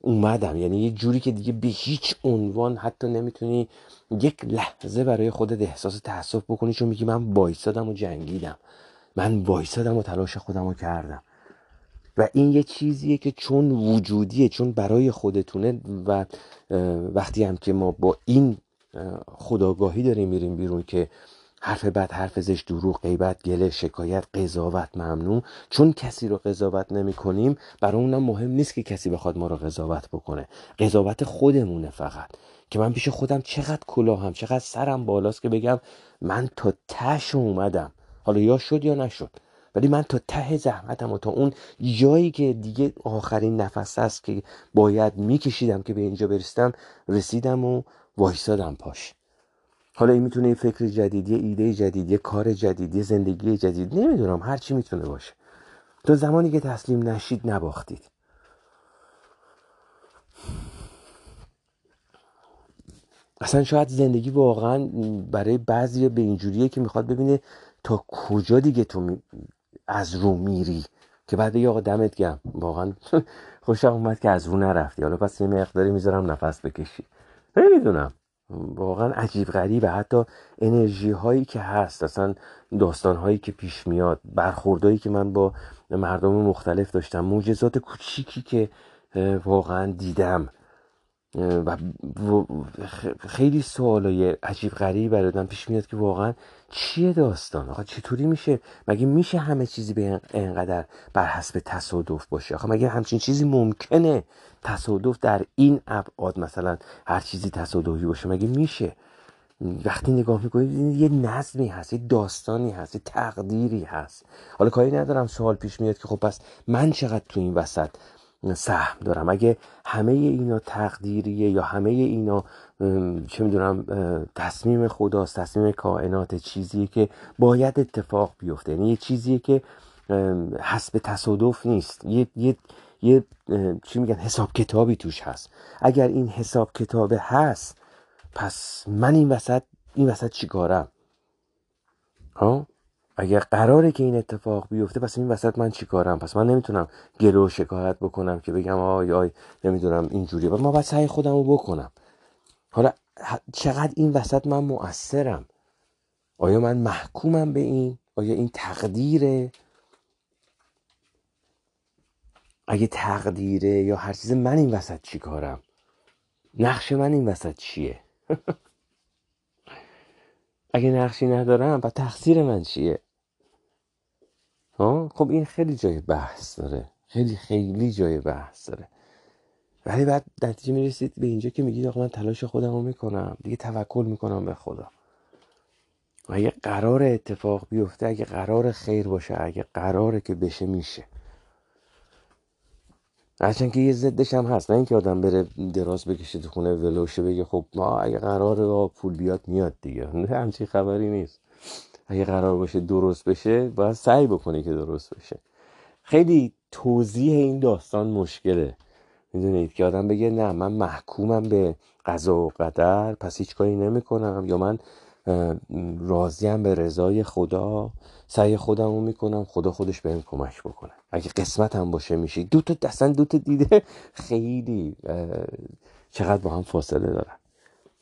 اومدم. یعنی یه جوری که دیگه به هیچ عنوان حتی نمی‌تونی یک لحظه برای خودت احساس تاسف بکنی چون میگی من وایسادم و جنگیدم. من وایسادم و تلاش خودم رو کردم. و این یه چیزیه که چون وجودیه چون برای خودتونه و وقتی هم که ما با این خداگاهی داریم میریم بیرون که حرف بد حرف زش دروغ غیبت گله شکایت قضاوت ممنوع. چون کسی رو قضاوت نمی کنیم برای اونم مهم نیست که کسی بخواد ما رو قضاوت بکنه. قضاوت خودمونه فقط. که من پیش خودم چقدر کلاهم چقدر سرم بالاست که بگم من تا تش اومدم. حالا یا شد یا نشد. ولی من تا ته زحمتم و تا اون جایی که دیگه آخرین نفس است که باید میکشیدم که به اینجا برسیدم رسیدم و وایسادم پاش. حالا این می‌تونه یه فکر جدید یه ایده جدید یه کار جدید یه زندگی جدید نمی‌دونم هر چی می‌تونه باشه. تا زمانی که تسلیم نشید نباختید. اصلا شاید زندگی واقعا برای بعضی به اینجوریه که می‌خواد ببینه تا کجا دیگه تو از رو میری. که بعد یه آقا دمت گم واقعا خوشم اومد که از رو نرفتی. حالا پس یه مقداری می‌ذارم نفس بکشی. نمی‌دونم. واقعا عجیب غریبه حتی انرژی هایی که هست اصلا داستان هایی که پیش میاد برخوردهایی که من با مردم مختلف داشتم موجزات کوچیکی که واقعا دیدم. و خیلی سوالای عجیب غریبی برادم پیش میاد که واقعا چیه داستان؟ آقا چطوری میشه؟ مگه میشه همه چیزی به اینقدر بر حسب تصادف باشه؟ آخه مگه همچین چیزی ممکنه؟ تصادف در این ابعاد مثلا هر چیزی تصادفی باشه مگه میشه؟ وقتی نگاه می‌کنید یه نظمی هست یه داستانی هست یه تقدیری هست. حالا کاری ندارم سوال پیش میاد که خب پس من چقدر تو این وسط سهم دارم؟ اگه همه اینا تقدیریه یا همه اینا چه می‌دونم تصمیم خداست تصمیم کائنات چیزیه که باید اتفاق بیفته. یعنی یه چیزیه که حسب تصادف نیست. یه, یه, یه چی میگن حساب کتابی توش هست. اگر این حساب کتاب هست پس من این وسط این وسط چیکارم ها؟ اگر قراره که این اتفاق بیفته پس این وسط من چیکارم پس من نمی‌تونم گلو شکایت بکنم که بگم آی آی نمی‌دونم اینجوریه. ما باید سعی خودم رو بکنم. حالا چقدر این وسط من مؤثرم؟ آیا من محکومم به این؟ آیا این تقدیره؟ اگه تقدیره یا هر چیز من این وسط چیکارم نقش من این وسط چیه؟ اگه نقشی ندارم و تقصیر من چیه؟ خب این خیلی جای بحث داره. خیلی خیلی جای بحث داره. ولی بعد نتیجه می‌رسید به اینجا که میگید آقا من تلاش خودم رو می‌کنم. دیگه توکل می‌کنم به خدا. و اگه قرار اتفاق بیفته اگه قرار خیر باشه اگه قراره که بشه میشه. هرچند که یه ضدش هم هست نه اینکه آدم بره دراز بکشه تو خونه ولوشه بگه خب ما اگه قرار پول بیاد میاد دیگه. همچین خبری نیست. اگه قرار باشه درست بشه باید سعی بکنه که درست بشه. خیلی توضیح این داستان مشکله. می‌دونید که آدم بگه نه من محکومم به قضا و قدر پس هیچ کاری نمی‌کنم. یا من راضیم به رضای خدا. سعی خودم رو می‌کنم خدا خودش بهم کمک بکنه. اگه قسمت هم باشه میشه دو تا اصلا دو تا دیده. خیلی چقدر با هم فاصله دارن.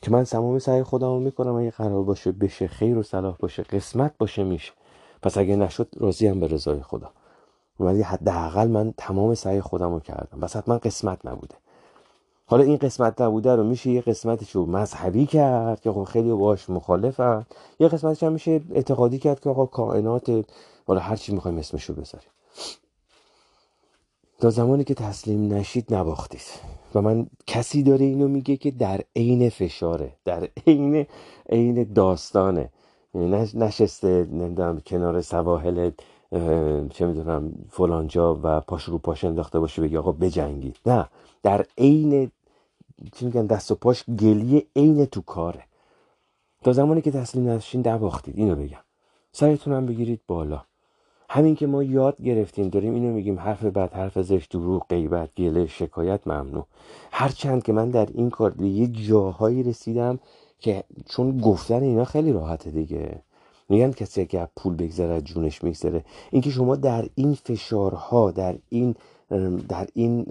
که من تمام سعی خودم رو می‌کنم. اگه قرار باشه بشه خیر و صلاح باشه قسمت باشه میشه. پس اگه نشد راضیم به رضای خدا. ولی حداقل من تمام سعی خودم رو کردم. بس حتما قسمت نبوده. حالا این قسمت نبوده رو میشه یه قسمتش رو مذهبی کرد که خب خیلی باش مخالفن یه قسمتش هم میشه اعتقادی کرد که آقا کائنات حالا هر چی می‌خوایم اسمشو بذاریم. تا زمانی که تسلیم نشید نباختید. و من کسی داره اینو میگه که در عین فشاره در عین عین داستانه. یعنی نشسته نمی‌دونم کنار سواحل چه می‌دونم فلانجا و پاش رو پاش انداخته باشه بگی آقا بجنگید. نه. در عین چی میگن دست و پاش گلی عین تو کاره. تا زمانی که تسلیم نشین نباختید اینو بگم. سرتونم بگیرید بالا. همین که ما یاد گرفتیم داریم اینو میگیم حرف بد حرف زشت دروغ غیبت گله شکایت ممنوع. هرچند که من در این کار به یه جاهایی رسیدم که چون گفتن اینا خیلی راحته دیگه. میگن کسی که پول بگذره جونش میگذره. اینکه شما در این فشارها در این در این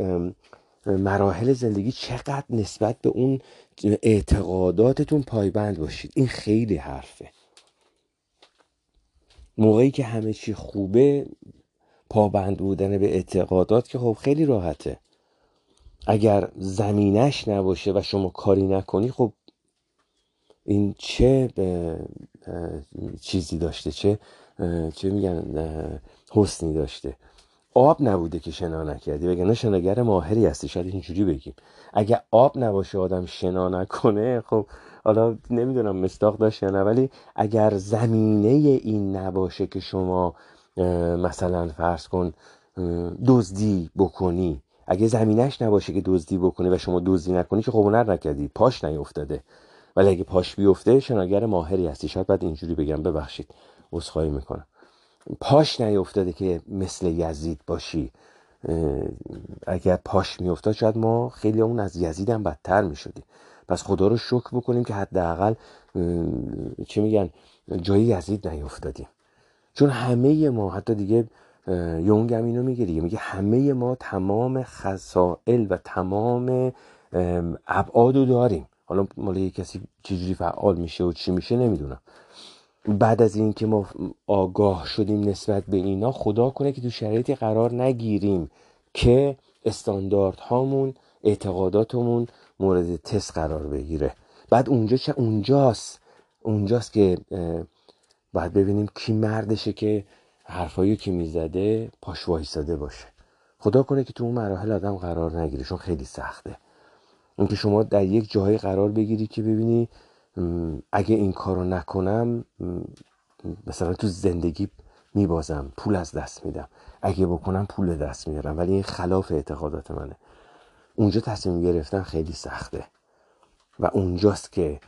مراحل زندگی چقدر نسبت به اون اعتقاداتتون پایبند باشید. این خیلی حرفه. موقعی که همه چی خوبه پابند بودن به اعتقادات که خب خیلی راحته. اگر زمینش نباشه و شما کاری نکنی خب این چه چیزی داشته چه چه میگن حسنی داشته. آب نبوده که شنا نکردی بگن شناگر ماهری هستی. شاید اینجوری بگیم. اگه آب نباشه آدم شنا نکنه خب حالا نمی‌دونم مستاق داشت یا نه ولی اگر زمینه این نباشه که شما مثلا فرض کن دزدی بکنی. اگه زمینش نباشه که دزدی بکنی و شما دزدی نکنی که خب هنر نکردی. پاش نیفتاده. ولی اگه پاش بیفته شناگر ماهری هستی. شاید بعد اینجوری بگم. ببخشید. عذرخواهی می‌کنم. پاش نیفتاده که مثل یزید باشی. اگر پاش میافتاد شاید ما خیلی اون از یزید هم بدتر می‌شدیم. پس خدا رو شکر بکنیم که حداقل چه میگن جای یزید نیفتادیم چون همه ما حتی دیگه یونگ هم اینو میگه دیگه. میگه همه ما تمام خسائل و تمام ابعاد رو داریم. حالا مال کسی چجوری فعال میشه و چی میشه نمی‌دونم. بعد از اینکه ما آگاه شدیم نسبت به اینا خدا کنه که تو شرایطی قرار نگیریم که استاندارد هامون اعتقاداتمون مورد تست قرار بگیره. بعد اونجا چه اونجاست. اونجاست که باید ببینیم کی مردشه که حرفایی که می‌زده پاش وایساده باشه. خدا کنه که تو اون مراحل آدم قرار نگیره چون خیلی سخته. اینکه شما در یک جایی قرار بگیری که ببینی اگه این کارو نکنم مثلا تو زندگی میبازم پول از دست میدم. اگه بکنم پول دست میارم. ولی این خلاف اعتقادات منه. اونجا تصمیم گرفتن خیلی سخته. و اونجاست که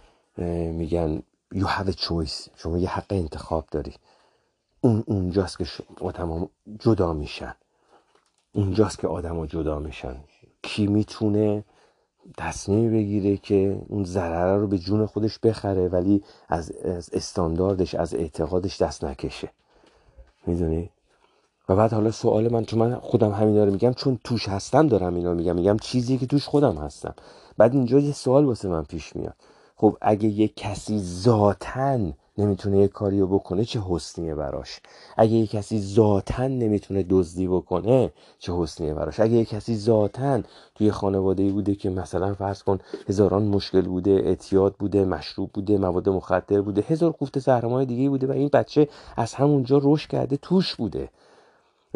میگن you have a choice. شما یه حق انتخاب داری. اون اونجاست که تمام جدا میشن. اونجاست که آدم جدا میشن. کی می‌تونه تصمیم بگیره که اون ضرره رو به جون خودش بخره ولی از استانداردش از اعتقادش دست نکشه. می‌دونی؟ و بعد حالا سوال من چون من خودم همینا رو میگم چون توش هستم دارم اینا میگم. میگم چیزی که توش خودم هستم. بعد اینجا یه سوال واسه من پیش میاد. خب اگه یه کسی ذاتن نمی‌تونه یه کاری رو بکنه چه حسنیه براش. اگه یه کسی ذاتا نمی‌تونه دزدی بکنه چه حسنیه براش. اگه یه کسی ذاتا توی خانواده بوده که مثلا فرض کن هزاران مشکل بوده اعتیاد بوده مشروب بوده مواد مخدر بوده هزار کوفت زهرمای دیگه بوده و این بچه از همونجا رشد کرده توش بوده.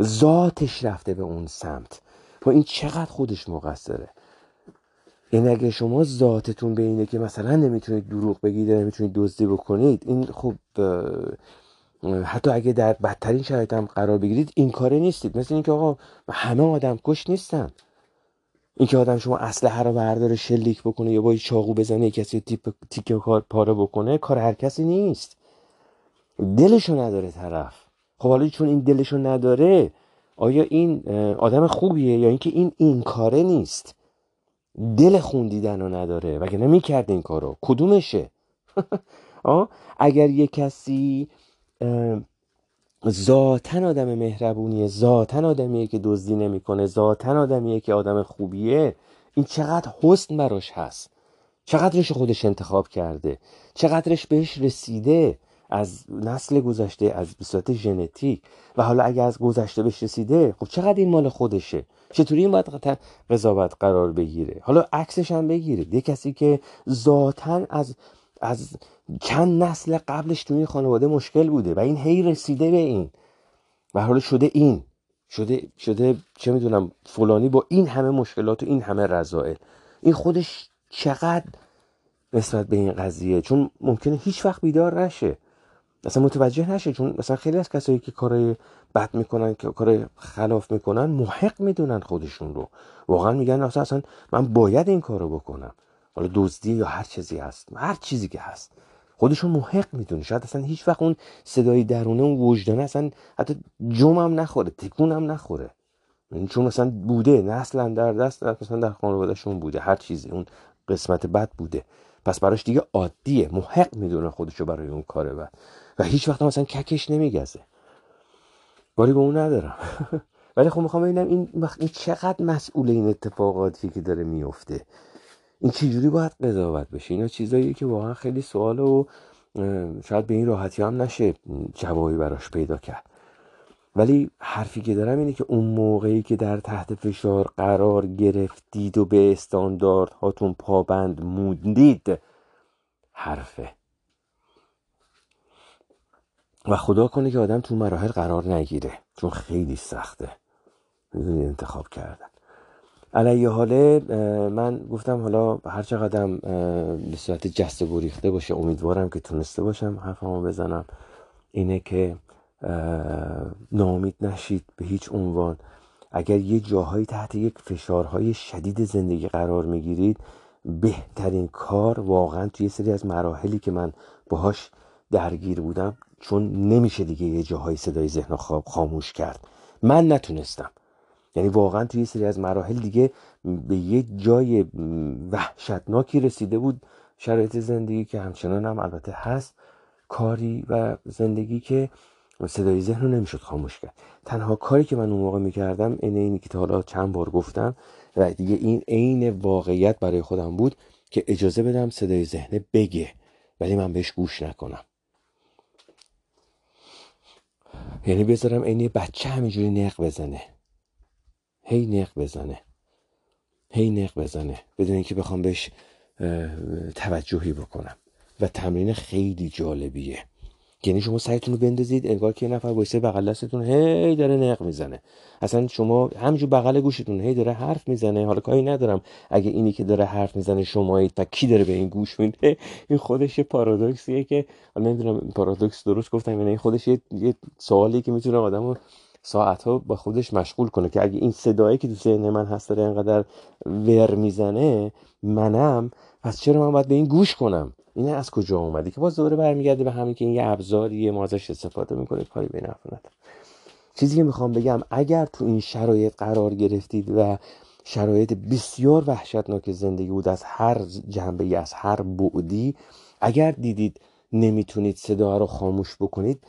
ذاتش رفته به اون سمت. خب این چقدر خودش مقصره؟ این اگه شما ذاتتون به اینه که مثلا نمی‌تونید دروغ بگید نمی‌تونید دزدی بکنید این خب حتی اگه در بدترین شرایط هم قرار بگیرید این کاره نیستید. مثل اینکه آقا همه آدم کش نیستن. اینکه آدم شما اسلحه رو برداره شلیک بکنه یا با چاقو بزنه کسی تیپ تیک کار پاره بکنه کار هر کسی نیست. دلشو نداره طرف. خب حالا چون این دلشو نداره آیا این آدم خوبیه یا اینکه این این کاره نیست؟ دل خوندیدن رو نداره. وگه نمی‌کرد این کارو؟ کدومشه؟ اگر یه کسی ذاتا آدم مهربونیه ذاتا آدمیه که دزدی نمی‌کنه ذاتا آدمیه که آدم خوبیه این چقدر حسن براش هست. چقدرش خودش انتخاب کرده. چقدرش بهش رسیده. از نسل گذشته از بساط ژنتیک. و حالا اگه از گذشته بهش رسیده خب چقدر این مال خودشه؟ چطوری این باید قضاوت قرار بگیره؟ حالا عکسش هم بگیره یه کسی که ذاتا از از چند نسل قبلش توی خانواده مشکل بوده و این هی رسیده به این. و حالا شده این. شده شده چه می‌دونم فلانی با این همه مشکلات و این همه رضایل این خودش چقدر نسبت به این قضیه؟ چون ممکنه هیچ وقت بیدار نشه. اصلا متوجه نشه چون مثلا خیلی از کسایی که کارای بد می‌کنن که کار خلاف می‌کنن محق می‌دونن خودشون رو. واقعا میگن اصلا من باید این کارو بکنم. حالا دزدی یا هر چیزی هست هر چیزی که هست. خودشون محق می‌دونه شاید اصلا هیچ وقت اون صدای درونه اون وجدانه اصلا حتی جمم نخوره تکونم نخوره. چون مثلا بوده نسلا در دست مثلا در خانوادهشون بوده هر چیزی اون قسمت بد بوده. پس براش دیگه عادیه محق می‌دونه خودشو برای اون کار بد و هیچ وقت مثلا ککش نمیگزه. کاری به اون ندارم. ولی خب می‌خوام ببینم این این چقدر مسئول این اتفاقاتی که داره میفته این چجوری باید قضاوت بشه؟ اینا چیزایی که واقعا خیلی سوال و شاید به این راحتی هم نشه جوابی براش پیدا کرد. ولی حرفی که دارم اینه که اون موقعی که در تحت فشار قرار گرفتید و به استاندارد هاتون پابند موندید حرفه. و خدا کنه که آدم تو مراحل قرار نگیره چون خیلی سخته. می‌دونی انتخاب کردن. علیه حاله من گفتم حالا هر چقدرم به صورت جست گریخته باشه امیدوارم که تونسته باشم حرفمو بزنم. اینه که نامید نشید به هیچ عنوان. اگر یه جاهایی تحت یک فشارهای شدید زندگی قرار می‌گیرید بهترین کار واقعا توی سری از مراحلی که من باهاش درگیر بودم چون نمیشه دیگه یه جاهای صدای ذهن خواب خاموش کرد. من نتونستم. یعنی واقعا توی یه سری از مراحل دیگه به یه جای وحشتناکی رسیده بود شرایط زندگی که همچنان هم البته هست کاری و زندگی که صدای ذهن رو نمی‌شد خاموش کرد. تنها کاری که من اون موقع می‌کردم این اینی که تا حالا چند بار گفتم و دیگه این عین واقعیت برای خودم بود که اجازه بدم صدای ذهن بگه ولی من بهش گوش نکنم. یعنی بذارم عین بچه همینجوری نق بزنه. هی نق بزنه. هی نق بزنه. بدون اینکه بخوام بهش توجهی بکنم. و تمرین خیلی جالبیه. یعنی شما سعیتون رو بندازید انگار که یه نفر وایسه بغل دستتون هی داره نق می‌زنه. اصلا شما همینجور بغل گوشتون هی داره حرف می‌زنه. حالا کاری ندارم. اگه اینی که داره حرف می‌زنه شمایید و کی داره به این گوش میده؟ این خودش یه پارادوکسیه که نمی‌دونم پارادوکس درست گفتم یعنی این خودش یه, یه سوالی که می‌تونه آدمو ساعتها با خودش مشغول کنه که اگه این صدایی که تو ذهن من هست داره اینقدر ور می‌زنه منم پس چرا من باید به این گوش کنم؟ این از کجا اومده که باز دوباره برمیگرده به همین که این یه ابزاریه ما ازش استفاده می‌کنه کاری به نفع چیزی که می‌خوام بگم اگر تو این شرایط قرار گرفتید و شرایط بسیار وحشتناک زندگی بود از هر جنبه از هر بعدی اگر دیدید نمی‌تونید صدا رو خاموش بکنید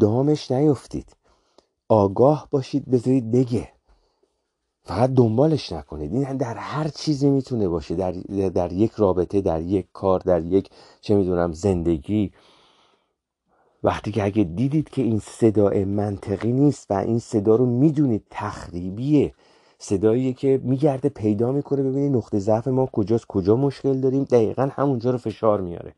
دامش نیفتید. آگاه باشید بذارید بگه. فقط دنبالش نکنید. این در هر چیزی می‌تونه باشه. در, در یک رابطه در یک کار در یک چه می‌دونم زندگی. وقتی که اگه دیدید که این صدا منطقی نیست و این صدا رو می‌دونید تخریبیه. صدایی که میگرده پیدا می‌کنه. ببینید نقطه ضعف ما کجاست کجا مشکل داریم. دقیقا همونجا رو فشار میاره.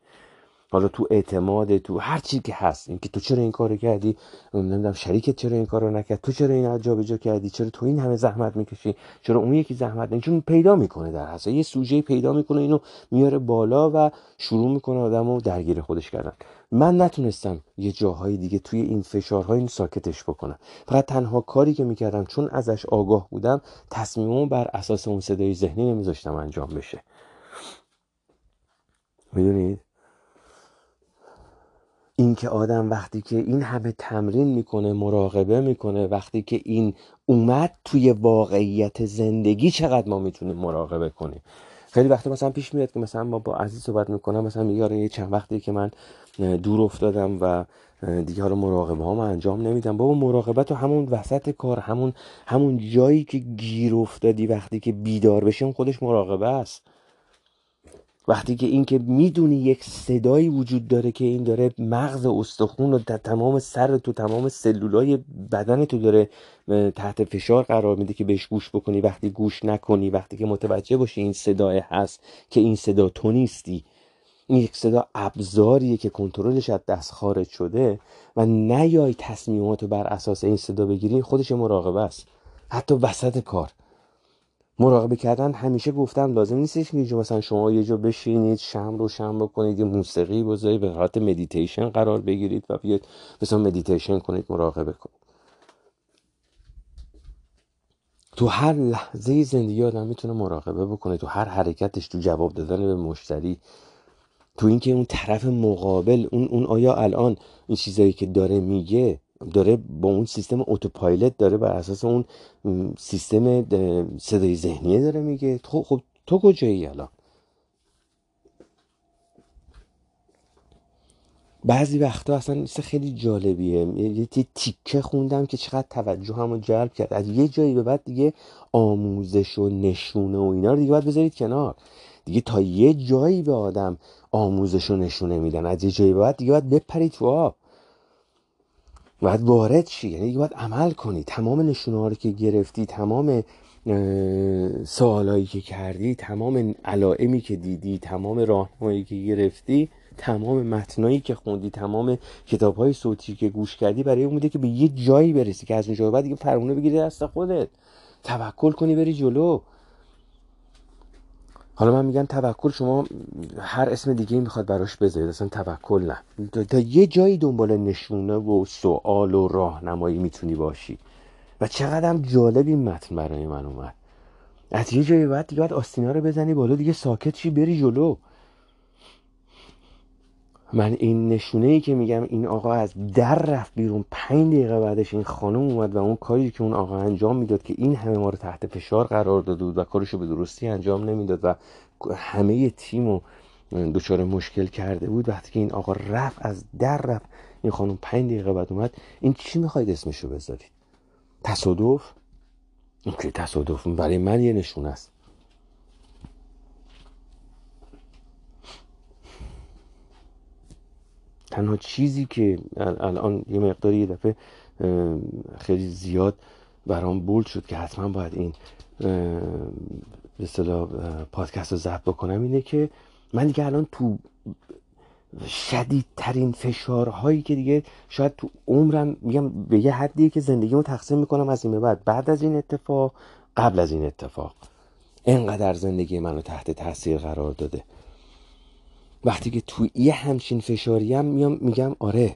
حالا تو اعتماد تو هر چی که هست اینکه تو چرا این کارو کردی؟ نمی‌دونم شریکت چرا این کارو نکرد؟ تو چرا این جابجا کردی؟ چرا تو این همه زحمت می‌کشی؟ چرا اون یکی زحمت نمی چون پیدا می‌کنه در حسا یه سوژه پیدا می‌کنه اینو میاره بالا و شروع می‌کنه آدمو درگیر خودش کردن. من نتونستم یه جاهای دیگه توی این فشارهای این ساکتش بکنم. فقط تنها کاری که می‌کردم چون ازش آگاه بودم تصمیممو بر اساس اون صدای ذهنی نمیذاشتم انجام بشه. می‌دونید؟ اینکه آدم وقتی که این همه تمرین می‌کنه مراقبه می‌کنه وقتی که این اومد توی واقعیت زندگی چقدر ما می‌تونیم مراقبه کنیم؟ خیلی وقتی مثلا پیش میاد که مثلا ما با عزیز صحبت می‌کنم مثلا میگه آره یه چند وقتی که من دور افتادم و دیگه حالا مراقبه ها انجام نمیدم. بابا مراقبت تو همون وسط کار همون همون جایی که گیر افتادی وقتی که بیدار بشیم خودش مراقبه است. وقتی که این که می‌دونی یک صدایی وجود داره که این داره مغز استخون و تمام سر تو تمام سلولای بدن تو داره تحت فشار قرار میده که بهش گوش بکنی. وقتی گوش نکنی وقتی که متوجه باشی این صدای هست که این صدا تو نیستی این یک صدا ابزاریه که کنترلش از دست خارج شده و نیای تصمیماتو بر اساس این صدا بگیری خودش مراقبه است. حتی وسط کار. مراقبه کردن همیشه گفتم لازم نیستش که مثلا شما یه جا بشینید شم رو شم بکنید یه موسیقی بذارید به حالت مدیتیشن قرار بگیرید و بیاید مثلا مدیتیشن کنید مراقبه کنید. تو هر لحظه زندگی آدم می‌تونه مراقبه بکنه تو هر حرکتش تو جواب دادن به مشتری تو اینکه اون طرف مقابل اون اون آیا الان این چیزایی که داره میگه داره با اون سیستم اتوپایلوت داره بر اساس اون سیستم صدای ذهنیه داره میگه. خب خب تو کجایی الان؟ بعضی وقتا اصلا نیست خیلی جالبیه. یه تیکه خوندم که چقدر توجه همو جلب کرد. از یه جایی به بعد دیگه آموزش و نشونه و اینا رو دیگه باید بذارید کنار. دیگه تا یه جایی به آدم آموزش و نشونه میدن. از یه جایی به بعد دیگه باید بپرید تو آب. باید وارد شی. یعنی باید عمل کنی. تمام نشونه رو که گرفتی تمام سوالایی که کردی تمام علائمی که دیدی تمام راهنمایی که گرفتی تمام متنایی که خوندی تمام کتاب های صوتی که گوش کردی برای اون که به یه جایی برسی که از اونجا بعد دیگه فرمونه بگیری دست خودت. توکل کنی بری جلو. حالا من میگم توکل شما هر اسم دیگه می‌خواد براش بذارید اصلا توکل نه. تا یه جایی دنبال نشونه و سوال و راهنمایی می‌تونی باشی. و چقدر هم جالب این متن برای من اومد. از یه جایی بعد دیگه باید آستینا رو بزنی بالا دیگه ساکت چی بری جلو. من این نشونه ای که میگم این آقا از در رفت بیرون پنج دقیقه بعدش این خانم اومد و اون کاری که اون آقا انجام می‌داد که این همه ما رو تحت فشار قرار داده بود و کارشو به درستی انجام نمی‌داد و همه تیم رو دچار مشکل کرده بود. وقتی که این آقا رفت از در رفت این خانم پنج دقیقه بعد اومد. این چی می‌خواید اسمشو بذارید؟ تصادف؟ که تصادف. برای من یه نشون است. تنها چیزی که الان یه مقداری یه دفعه خیلی زیاد برام بولد شد که حتما باید این به اصطلاح پادکست رو ضبط بکنم اینه که من دیگه الان تو شدیدترین فشارهایی که دیگه شاید تو عمرم میگم به یه حدی که زندگیمو تقسیم می‌کنم از این به بعد. بعد از این اتفاق قبل از این اتفاق. انقدر زندگی منو تحت تاثیر قرار داده. وقتی که تو یه همچین فشاری هم میام میگم آره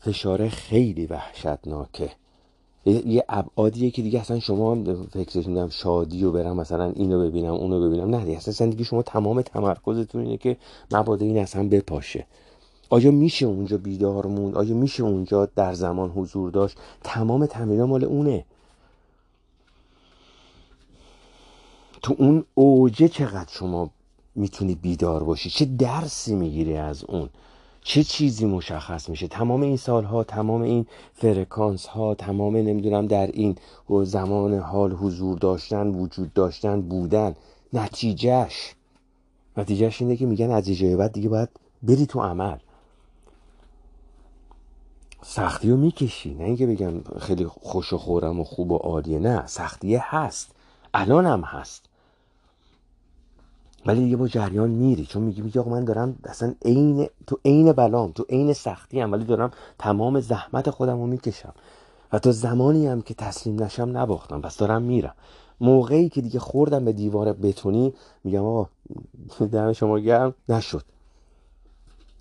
فشار خیلی وحشتناکه. یه ابعادیه که دیگه اصلا شما فکرش میدم شادی و برم مثلا اینو ببینم اونو ببینم. نه دیگه اصلا زندگی شما تمام تمرکزتون اینه که مبادا این اصلا بپاشه. آیا میشه اونجا بیدار موند؟ آیا میشه اونجا در زمان حضور داشت؟ تمام تمرین مال اونه. تو اون اوجه چقدر شما می‌تونی بیدار باشی. چه درسی می‌گیری از اون؟ چه چیزی مشخص میشه؟ تمام این سالها تمام این فرکانس ها تمام نمی‌دونم در این زمان حال حضور داشتن وجود داشتن بودن نتیجهش. نتیجهش اینه که میگن از اینجای بعد دیگه باید بری تو عمل. سختی رو می‌کشی. نه اینکه بگم خیلی خوش و خورم و خوب و عالیه. نه سختی هست. الان هم هست. ولی دیگه با جریان میری چون میگی میگه آقا من دارم اصلا عین تو عین بلام تو عین سختی هم ولی دارم تمام زحمت خودم رو می‌کشم. و تا زمانی هم که تسلیم نشم نباختم پس دارم میرم. موقعی که دیگه خوردم به دیوار بتونی میگم آقا دم شما گرم. نشد.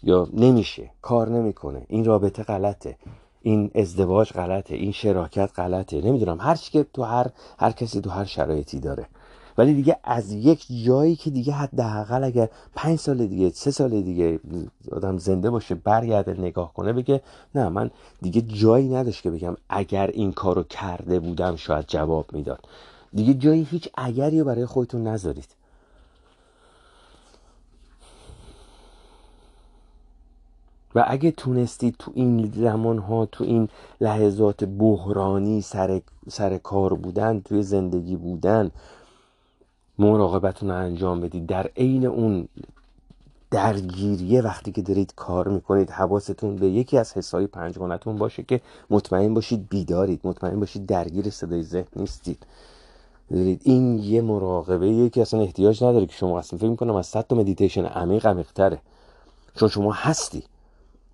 یا نمیشه. کار نمی‌کنه. این رابطه غلطه. این ازدواج غلطه. این شراکت غلطه. نمی‌دونم. هر که تو هر هر کسی تو هر شرایطی داره. ولی دیگه از یک جایی که دیگه حداقل اگر پنج سال دیگه سه سال دیگه آدم زنده باشه برگرده نگاه کنه بگه نه من دیگه جایی نداشت که بگم اگر این کارو کرده بودم شاید جواب می‌داد. دیگه جایی هیچ اگری رو برای خودتون نذارید. و اگه تونستید تو این زمان ها تو این لحظات بحرانی سر, سر کار بودن توی زندگی بودن مراقبتون رو انجام بدید. در عین اون درگیریه وقتی که دارید کار می‌کنید حواستون به یکی از حسای پنجگانتون باشه که مطمئن باشید بیدارید مطمئن باشید درگیر صدای ذهن نیستید. دارید این یه مراقبه که اصلا احتیاج نداره که شما اصلا فکر می‌کنم از صد تا مدیتیشن عمیق عمیق تره چون شما هستی.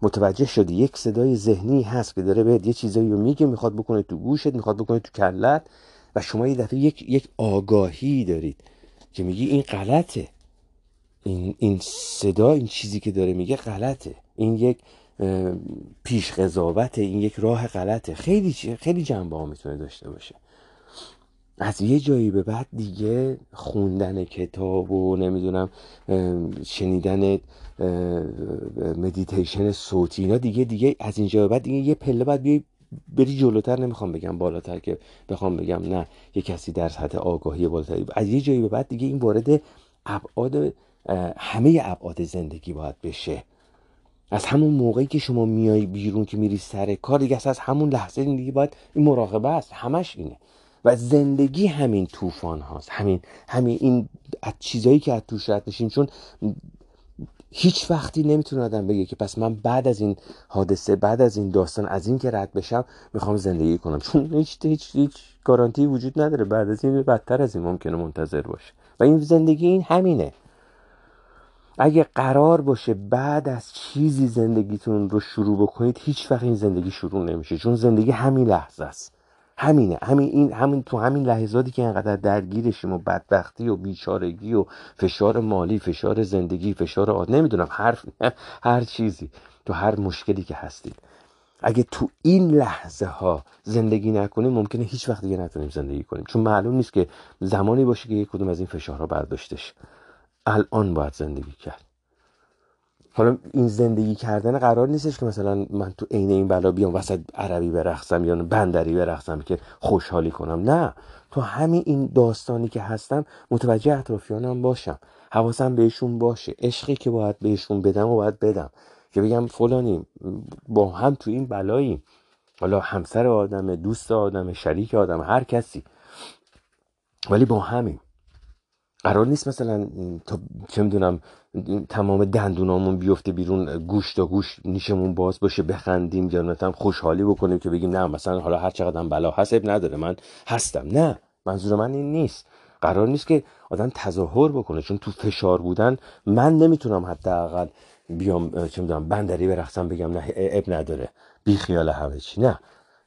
متوجه شدی یک صدای ذهنی هست که داره بهت یه چیزایی رو میگه می‌خواد بکنه تو گوشت می‌خواد بکنه تو کلت و شما یه دفعه یک, یک آگاهی دارید. که میگی این غلطه. این, این صدا این چیزی که داره میگه غلطه. این یک پیش قضاوته این یک راه غلطه. خیلی خیلی جنبه ها می‌تونه داشته باشه. از یه جایی به بعد دیگه خوندن کتاب و نمی‌دونم شنیدن مدیتیشن صوتی اینا دیگه دیگه از اینجا به بعد دیگه یه پله بعد بیای بری جلوتر نمی‌خوام بگم بالاتر که بخوام بگم نه یه کسی در سطح آگاهی بالاتری. از یه جایی به بعد دیگه این وارد ابعاد همه ابعاد زندگی باید بشه. از همون موقعی که شما میای بیرون که میری سر کار دیگه از همون لحظه دیگه باید این مراقبه است. همش اینه. و زندگی همین طوفان هاست. همین همین این از چیزایی که از توش رد چون هیچ وقتی نمی‌تونه آدم بگه که پس من بعد از این حادثه بعد از این داستان از این که رد بشم می‌خوام زندگی کنم. چون هیچ هیچ هیچ گارانتی وجود نداره. بعد از این بدتر از این ممکنه منتظر باشه. و این زندگی این همینه. اگه قرار باشه بعد از چیزی زندگیتون رو شروع بکنید هیچ وقت این زندگی شروع نمیشه. چون زندگی همین لحظه است. همینه. همین این همین تو همین لحظاتی که انقدر درگیرشیم و بدبختی و بیچارگی و فشار مالی فشار زندگی فشار آد نمی‌دونم هر هر چیزی تو هر مشکلی که هستید اگه تو این لحظه ها زندگی نکنیم ممکنه هیچ وقت دیگه نتونیم زندگی کنیم. چون معلوم نیست که زمانی باشه که یک کدوم از این فشارها برداشتش. الان باید زندگی کرد. حالا این زندگی کردن قرار نیستش که مثلا من تو عین این بلا بیام وسط عربی برقصم یا بندری برقصم که خوشحالی کنم. نه. تو همین این داستانی که هستم متوجه اطرافیانم باشم. حواسم بهشون باشه. عشقی که باید بهشون بدم و باید بدم. که بگم فلانی با هم تو این بلاییم. حالا همسر آدم دوست آدم شریک آدم هر کسی. ولی با همیم. قرار نیست مثلا تا چه می‌دونم تمام دندونامون بیفته بیرون گوش تا گوش نیشمون باز باشه بخندیم یا مثلا خوشحالی بکنیم که بگیم نه مثلا حالا هر چقدر بلا حسب نداره من هستم. نه منظور من این نیست. قرار نیست که آدم تظاهر بکنه چون تو فشار بودن من نمی‌تونم حداقل بیام چه می‌دونم بندری برخصم بگم نه اب نداره. بی خیال همه چی. نه.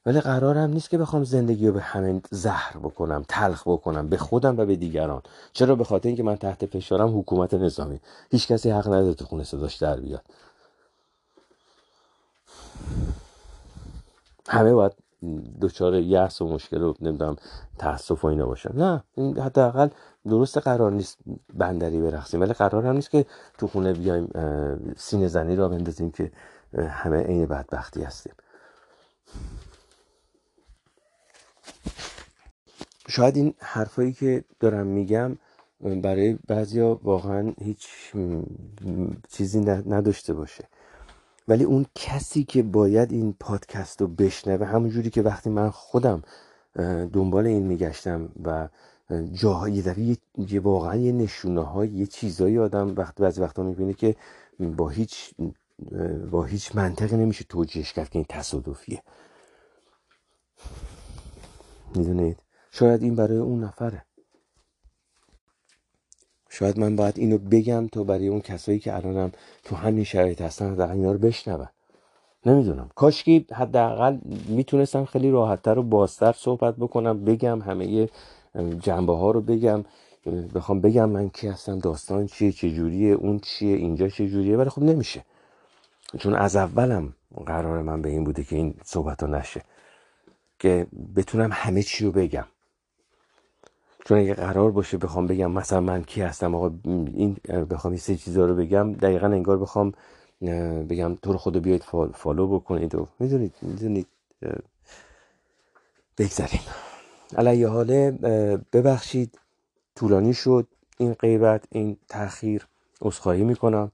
ولی قرارم نیست که بخوام زندگی رو به همین زهر بکنم تلخ بکنم به خودم و به دیگران. چرا؟ به خاطر اینکه من تحت فشارم حکومت نظامی. هیچ کسی حق نداره تو خونه صداش در بیاد. همه باید دچار یأس و مشکل و نمی‌دونم تاسف و اینا باشن. نه حداقل درست قرار نیست بندری برخصیم ولی قرار هم نیست که تو خونه بیایم سینه زنی را بندازیم که همه عین بدبختی هستیم. شاید این حرفایی که دارم میگم برای بعضیا واقعا هیچ چیزی نداشته باشه. ولی اون کسی که باید این پادکست رو بشنوه همونجوری که وقتی من خودم دنبال این میگشتم و جاهای یه یه واقعا یه نشونه های یه چیزایی آدم وقت بعضی وقتا می‌بینه که با هیچ با هیچ منطقی نمیشه توجیهش کرد که این تصادفیه. می‌دونید؟ شاید این برای اون نفره. شاید من باید اینو بگم تو برای اون کسایی که الانم تو همین شرایط هستن حداقل اینا رو بشنون. نمی‌دونم. کاشکی حداقل می‌تونستم خیلی راحتتر و بازتر صحبت بکنم بگم همه جنبه ها رو بگم. بخوام بگم من کی هستم داستان چیه چجوریه اون چیه اینجا چجوریه ولی خب نمیشه. چون از اولم قرار من به این بوده که این صحبت ها نشه. که بتونم همه چی رو بگم. چون اگه قرار باشه بخوام بگم مثلا من کی هستم آقا این بخوام این سه چیزا رو بگم دقیقا انگار بخوام بگم تو رو خدا بیاید فالو بکنید و می‌دونید می‌دونید بگذاریم علیه حاله ببخشید طولانی شد این غیبت این تاخیر عذرخواهی می‌کنم.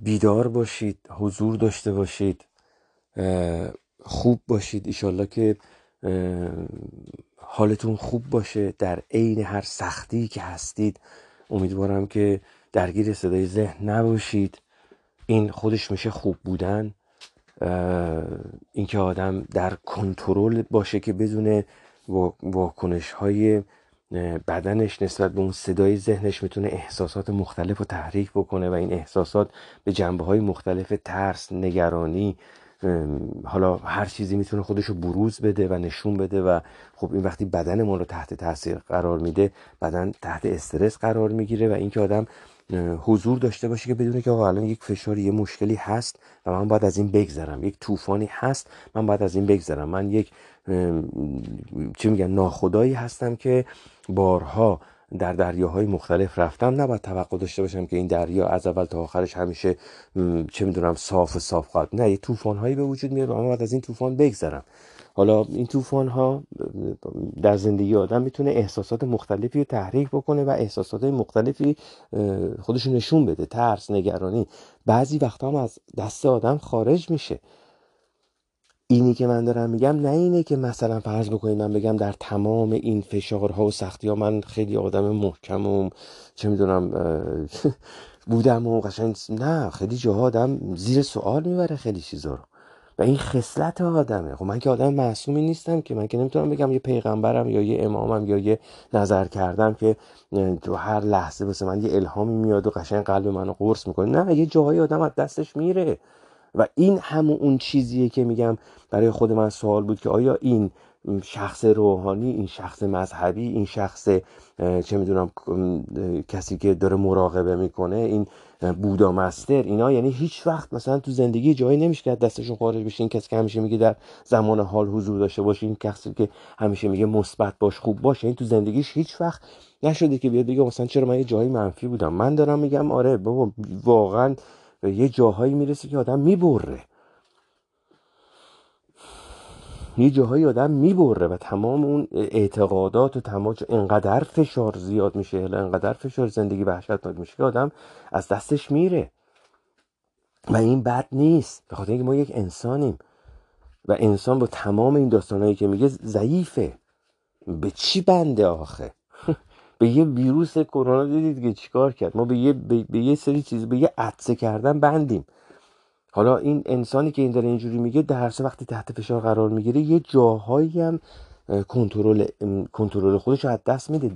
بیدار باشید حضور داشته باشید خوب باشید. ایشالله که حالتون خوب باشه در عین هر سختی که هستید. امیدوارم که درگیر صدای ذهن نباشید. این خودش میشه خوب بودن. اینکه آدم در کنترل باشه که بدون واکنش های بدنش نسبت به اون صدای ذهنش می‌تونه احساسات مختلف رو تحریک بکنه و این احساسات به جنبه های مختلف ترس نگرانی حالا هر چیزی می‌تونه خودش رو بروز بده و نشون بده و خب این وقتی بدنمون رو تحت تاثیر قرار میده بدن تحت استرس قرار می‌گیره و اینکه آدم حضور داشته باشه که بدونه که آقا الان یک فشاری یه مشکلی هست و من باید از این بگذرم. یک طوفانی هست من باید از این بگذرم. من یک چی میگن ناخدایی هستم که بارها در دریاهای مختلف رفتم. نباید توقع داشته باشم که این دریا از اول تا آخرش همیشه چه می‌دونم صاف و صاف خواهد. نه یه طوفان هایی به وجود میاد و باید از این طوفان بگذرم. حالا این طوفان ها در زندگی آدم می‌تونه احساسات مختلفی رو تحریک بکنه و احساسات مختلفی خودشون نشون بده. ترس نگرانی. بعضی وقتا هم از دست آدم خارج میشه. اینی که من دارم میگم نه اینه که مثلا فرض بکنید من بگم در تمام این فشارها و سختی ها من خیلی آدم محکم و چه می‌دونم بودم و قشنگ نه خیلی جاها آدم زیر سوال می‌بره خیلی چیزا رو. و این خصلت آدمه. خب من که آدم معصومی نیستم که من که نمی‌تونم بگم یه پیغمبرم یا یه امامم یا یه نظر کردم که تو هر لحظه واسه من یه الهامی میاد و قشنگ قلب منو قرص می‌کنه. نه یه جاهای آدم از دستش میره. و این همون اون چیزیه که میگم برای خود من سوال بود که آیا این شخص روحانی این شخص مذهبی این شخص چه می‌دونم کسی که داره مراقبه می‌کنه این بودا مستر اینا؟ یعنی هیچ وقت مثلا تو زندگی جایی نمیشه که دستشون خارج بشه. این کسی که همیشه میگه در زمان حال حضور داشته باشه این کسی که همیشه میگه مثبت باش خوب باشه. این تو زندگیش هیچ وقت نشده که بیاد بگه مثلا چرا من یه جایی منفی بودم. من دارم میگم آره بابا واقعا یه جاهایی می‌رسه که آدم می‌بره. یه جاهایی آدم می‌بره و تمام اون اعتقادات و تمام انقدر فشار زیاد میشه انقدر فشار زندگی وحشتناک میشه که آدم از دستش میره. و این بد نیست. به خاطر اینکه ما یک انسانیم. و انسان با تمام این داستانهایی که میگه ضعیفه. به چی بنده آخه؟ به یه ویروس کرونا دیدید که چیکار کرد؟ ما به یه, به, یه سری چیز به یه عطسه کردن بندیم. حالا این انسانی که این داره اینجوری میگه در وقتی تحت فشار قرار می‌گیره یه جاهایی هم کنترل کنترل خودش رو از دست میده.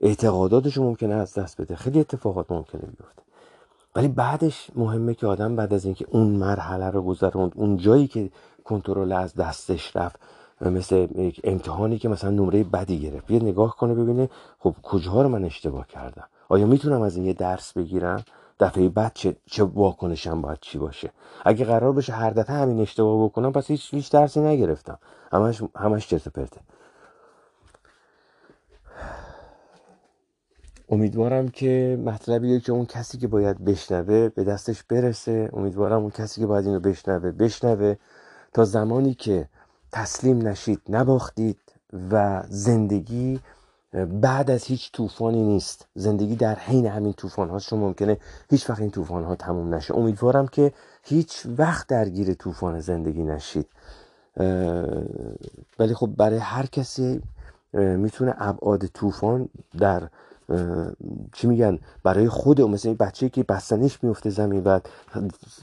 اعتقاداتش ممکنه از دست بده. خیلی اتفاقات ممکنه بیفته. ولی بعدش مهمه که آدم بعد از اینکه اون مرحله رو گذروند اون جایی که کنترل از دستش رفت مثل یک امتحانی که مثلا نمره بدی گرفت. بیاد نگاه کنه ببینه خب کجاها رو من اشتباه کردم؟ آیا می‌تونم از این یه درس بگیرم؟ دفعه بعد چه, چه واکنشم باید چی باشه؟ اگه قرار بشه هر دفعه همین اشتباه بکنم پس هیچ هیچ درسی نگرفتم. همش همش چرت پرته امیدوارم که مطلبی که اون کسی که باید بشنوه به دستش برسه. امیدوارم اون کسی که باید اینو بشنوه بشنوه. تا زمانی که تسلیم نشید نباختید و زندگی بعد از هیچ طوفانی نیست. زندگی در حین همین طوفان هاست شما ممکنه هیچ وقت این طوفان ها تموم نشه. امیدوارم که هیچ وقت درگیر طوفان زندگی نشید. ولی خب برای هر کسی می‌تونه ابعاد طوفان در چی میگن؟ برای خود مثل این بچه که بستنیش میفته زمین و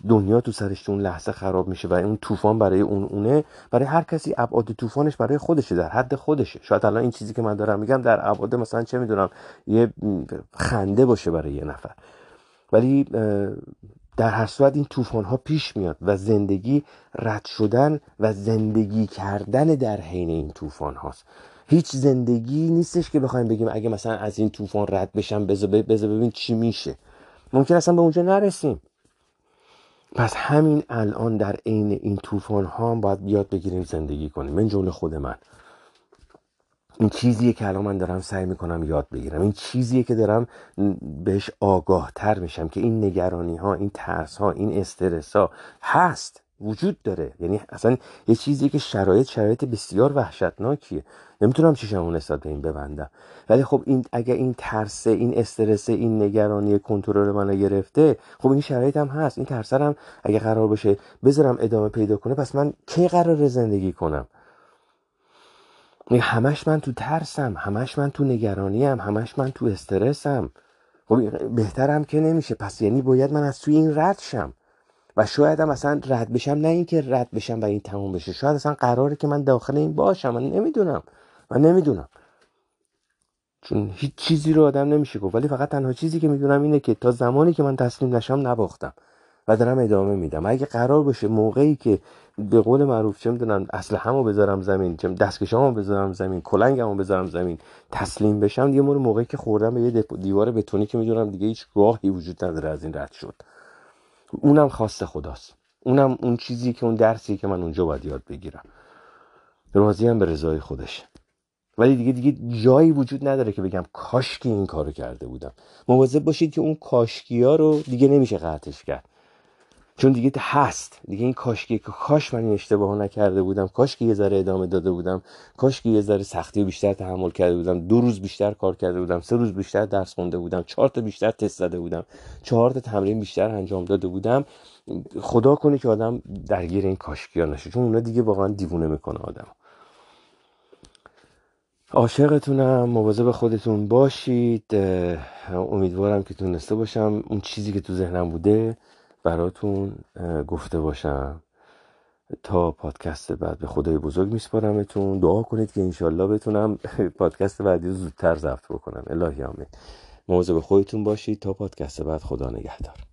دنیا تو سرش اون لحظه خراب میشه و اون طوفان برای اون اونه برای هر کسی ابعاد طوفانش برای خودشه در حد خودشه. شاید الان این چیزی که من دارم میگم در ابعاد مثلا چه می‌دونم یه خنده باشه برای یه نفر. ولی در هر صورت این طوفان ها پیش میاد و زندگی رد شدن و زندگی کردن در حین این طوفان هاست. هیچ زندگی نیستش که بخوایم بگیم اگه مثلا از این طوفان رد بشم بذار ببین چی میشه. ممکن اصلا به اونجا نرسیم. پس همین الان در عین این طوفان ها هم باید بیاد بگیریم زندگی کنیم. من جمله خود من. این چیزیه که الان من دارم سعی می‌کنم یاد بگیرم. این چیزیه که دارم بهش آگاه تر میشم که این نگرانی ها این ترس ها این استرس ها هست. وجود داره. یعنی اصلا یه چیزی که شرایط شرایط بسیار وحشتناکیه. نمی‌تونم چشمو نسبت به این ببندم. ولی خب این اگر این ترسه این استرس این نگرانی کنترل منو گرفته خب این شرایط هم هست. این ترسرم اگه قرار باشه بذارم ادامه پیدا کنه پس من کی قرار زندگی کنم؟ همش من تو ترسم همش من تو نگرانیم همش من تو استرسم. خب بهترم که نمیشه. پس یعنی باید من از توی این رد شم. و شاید هم اصلا رد بشم نه اینکه رد بشم و این تموم بشه. شاید اصلا قراره که من داخل این باشم. من نمی‌دونم. من نمی‌دونم. چون هیچ چیزی رو آدم نمیشه گفت. ولی فقط تنها چیزی که می‌دونم اینه که تا زمانی که من تسلیم نشم نباختم و دارم ادامه میدم. اگه قرار باشه موقعی که به قول معروف چه می‌دونم اصل همو بذارم زمین چه دستکشامو بذارم زمین کلنگمو بذارم زمین تسلیم بشم یه مورد موقعی که خوردم به یه دیوار بتونی که می‌دونم دیگه هیچ راهی وجود نداره از این رد شد. اونم خواست خداست. اونم اون چیزی که اون درسی که من اونجا باید یاد بگیرم. راضی هم به رضای خودش ولی دیگه دیگه جایی وجود نداره که بگم کاشکی این کارو کرده بودم. مواظب باشید که اون کاشکی ها رو دیگه نمیشه قطعش کرد. چون دیگه هست. دیگه این کاشکی که کاش من این اشتباه نکرده بودم کاش که یه ذره ادامه داده بودم کاش که یه ذره سختی بیشتر تحمل کرده بودم دو روز بیشتر کار کرده بودم سه روز بیشتر درس خونده بودم چهار تا بیشتر تست زده بودم چهار تا تمرین بیشتر انجام داده بودم. خدا کنه که آدم درگیر این کاشکی ها نشه چون اونا دیگه واقعا دیوونه می‌کنه آدم. عاشقتونم مواظب خودتون باشید. امیدوارم که تونسته باشم. اون چیزی که تو ذهنم بوده براتون گفته باشم. تا پادکست بعد به خدای بزرگ میسپارمتون. دعا کنید که انشالله بتونم پادکست بعدی رو زودتر ضبط بکنم. الهی آمین. مواظب خودتون باشید. تا پادکست بعد خدا نگهدار.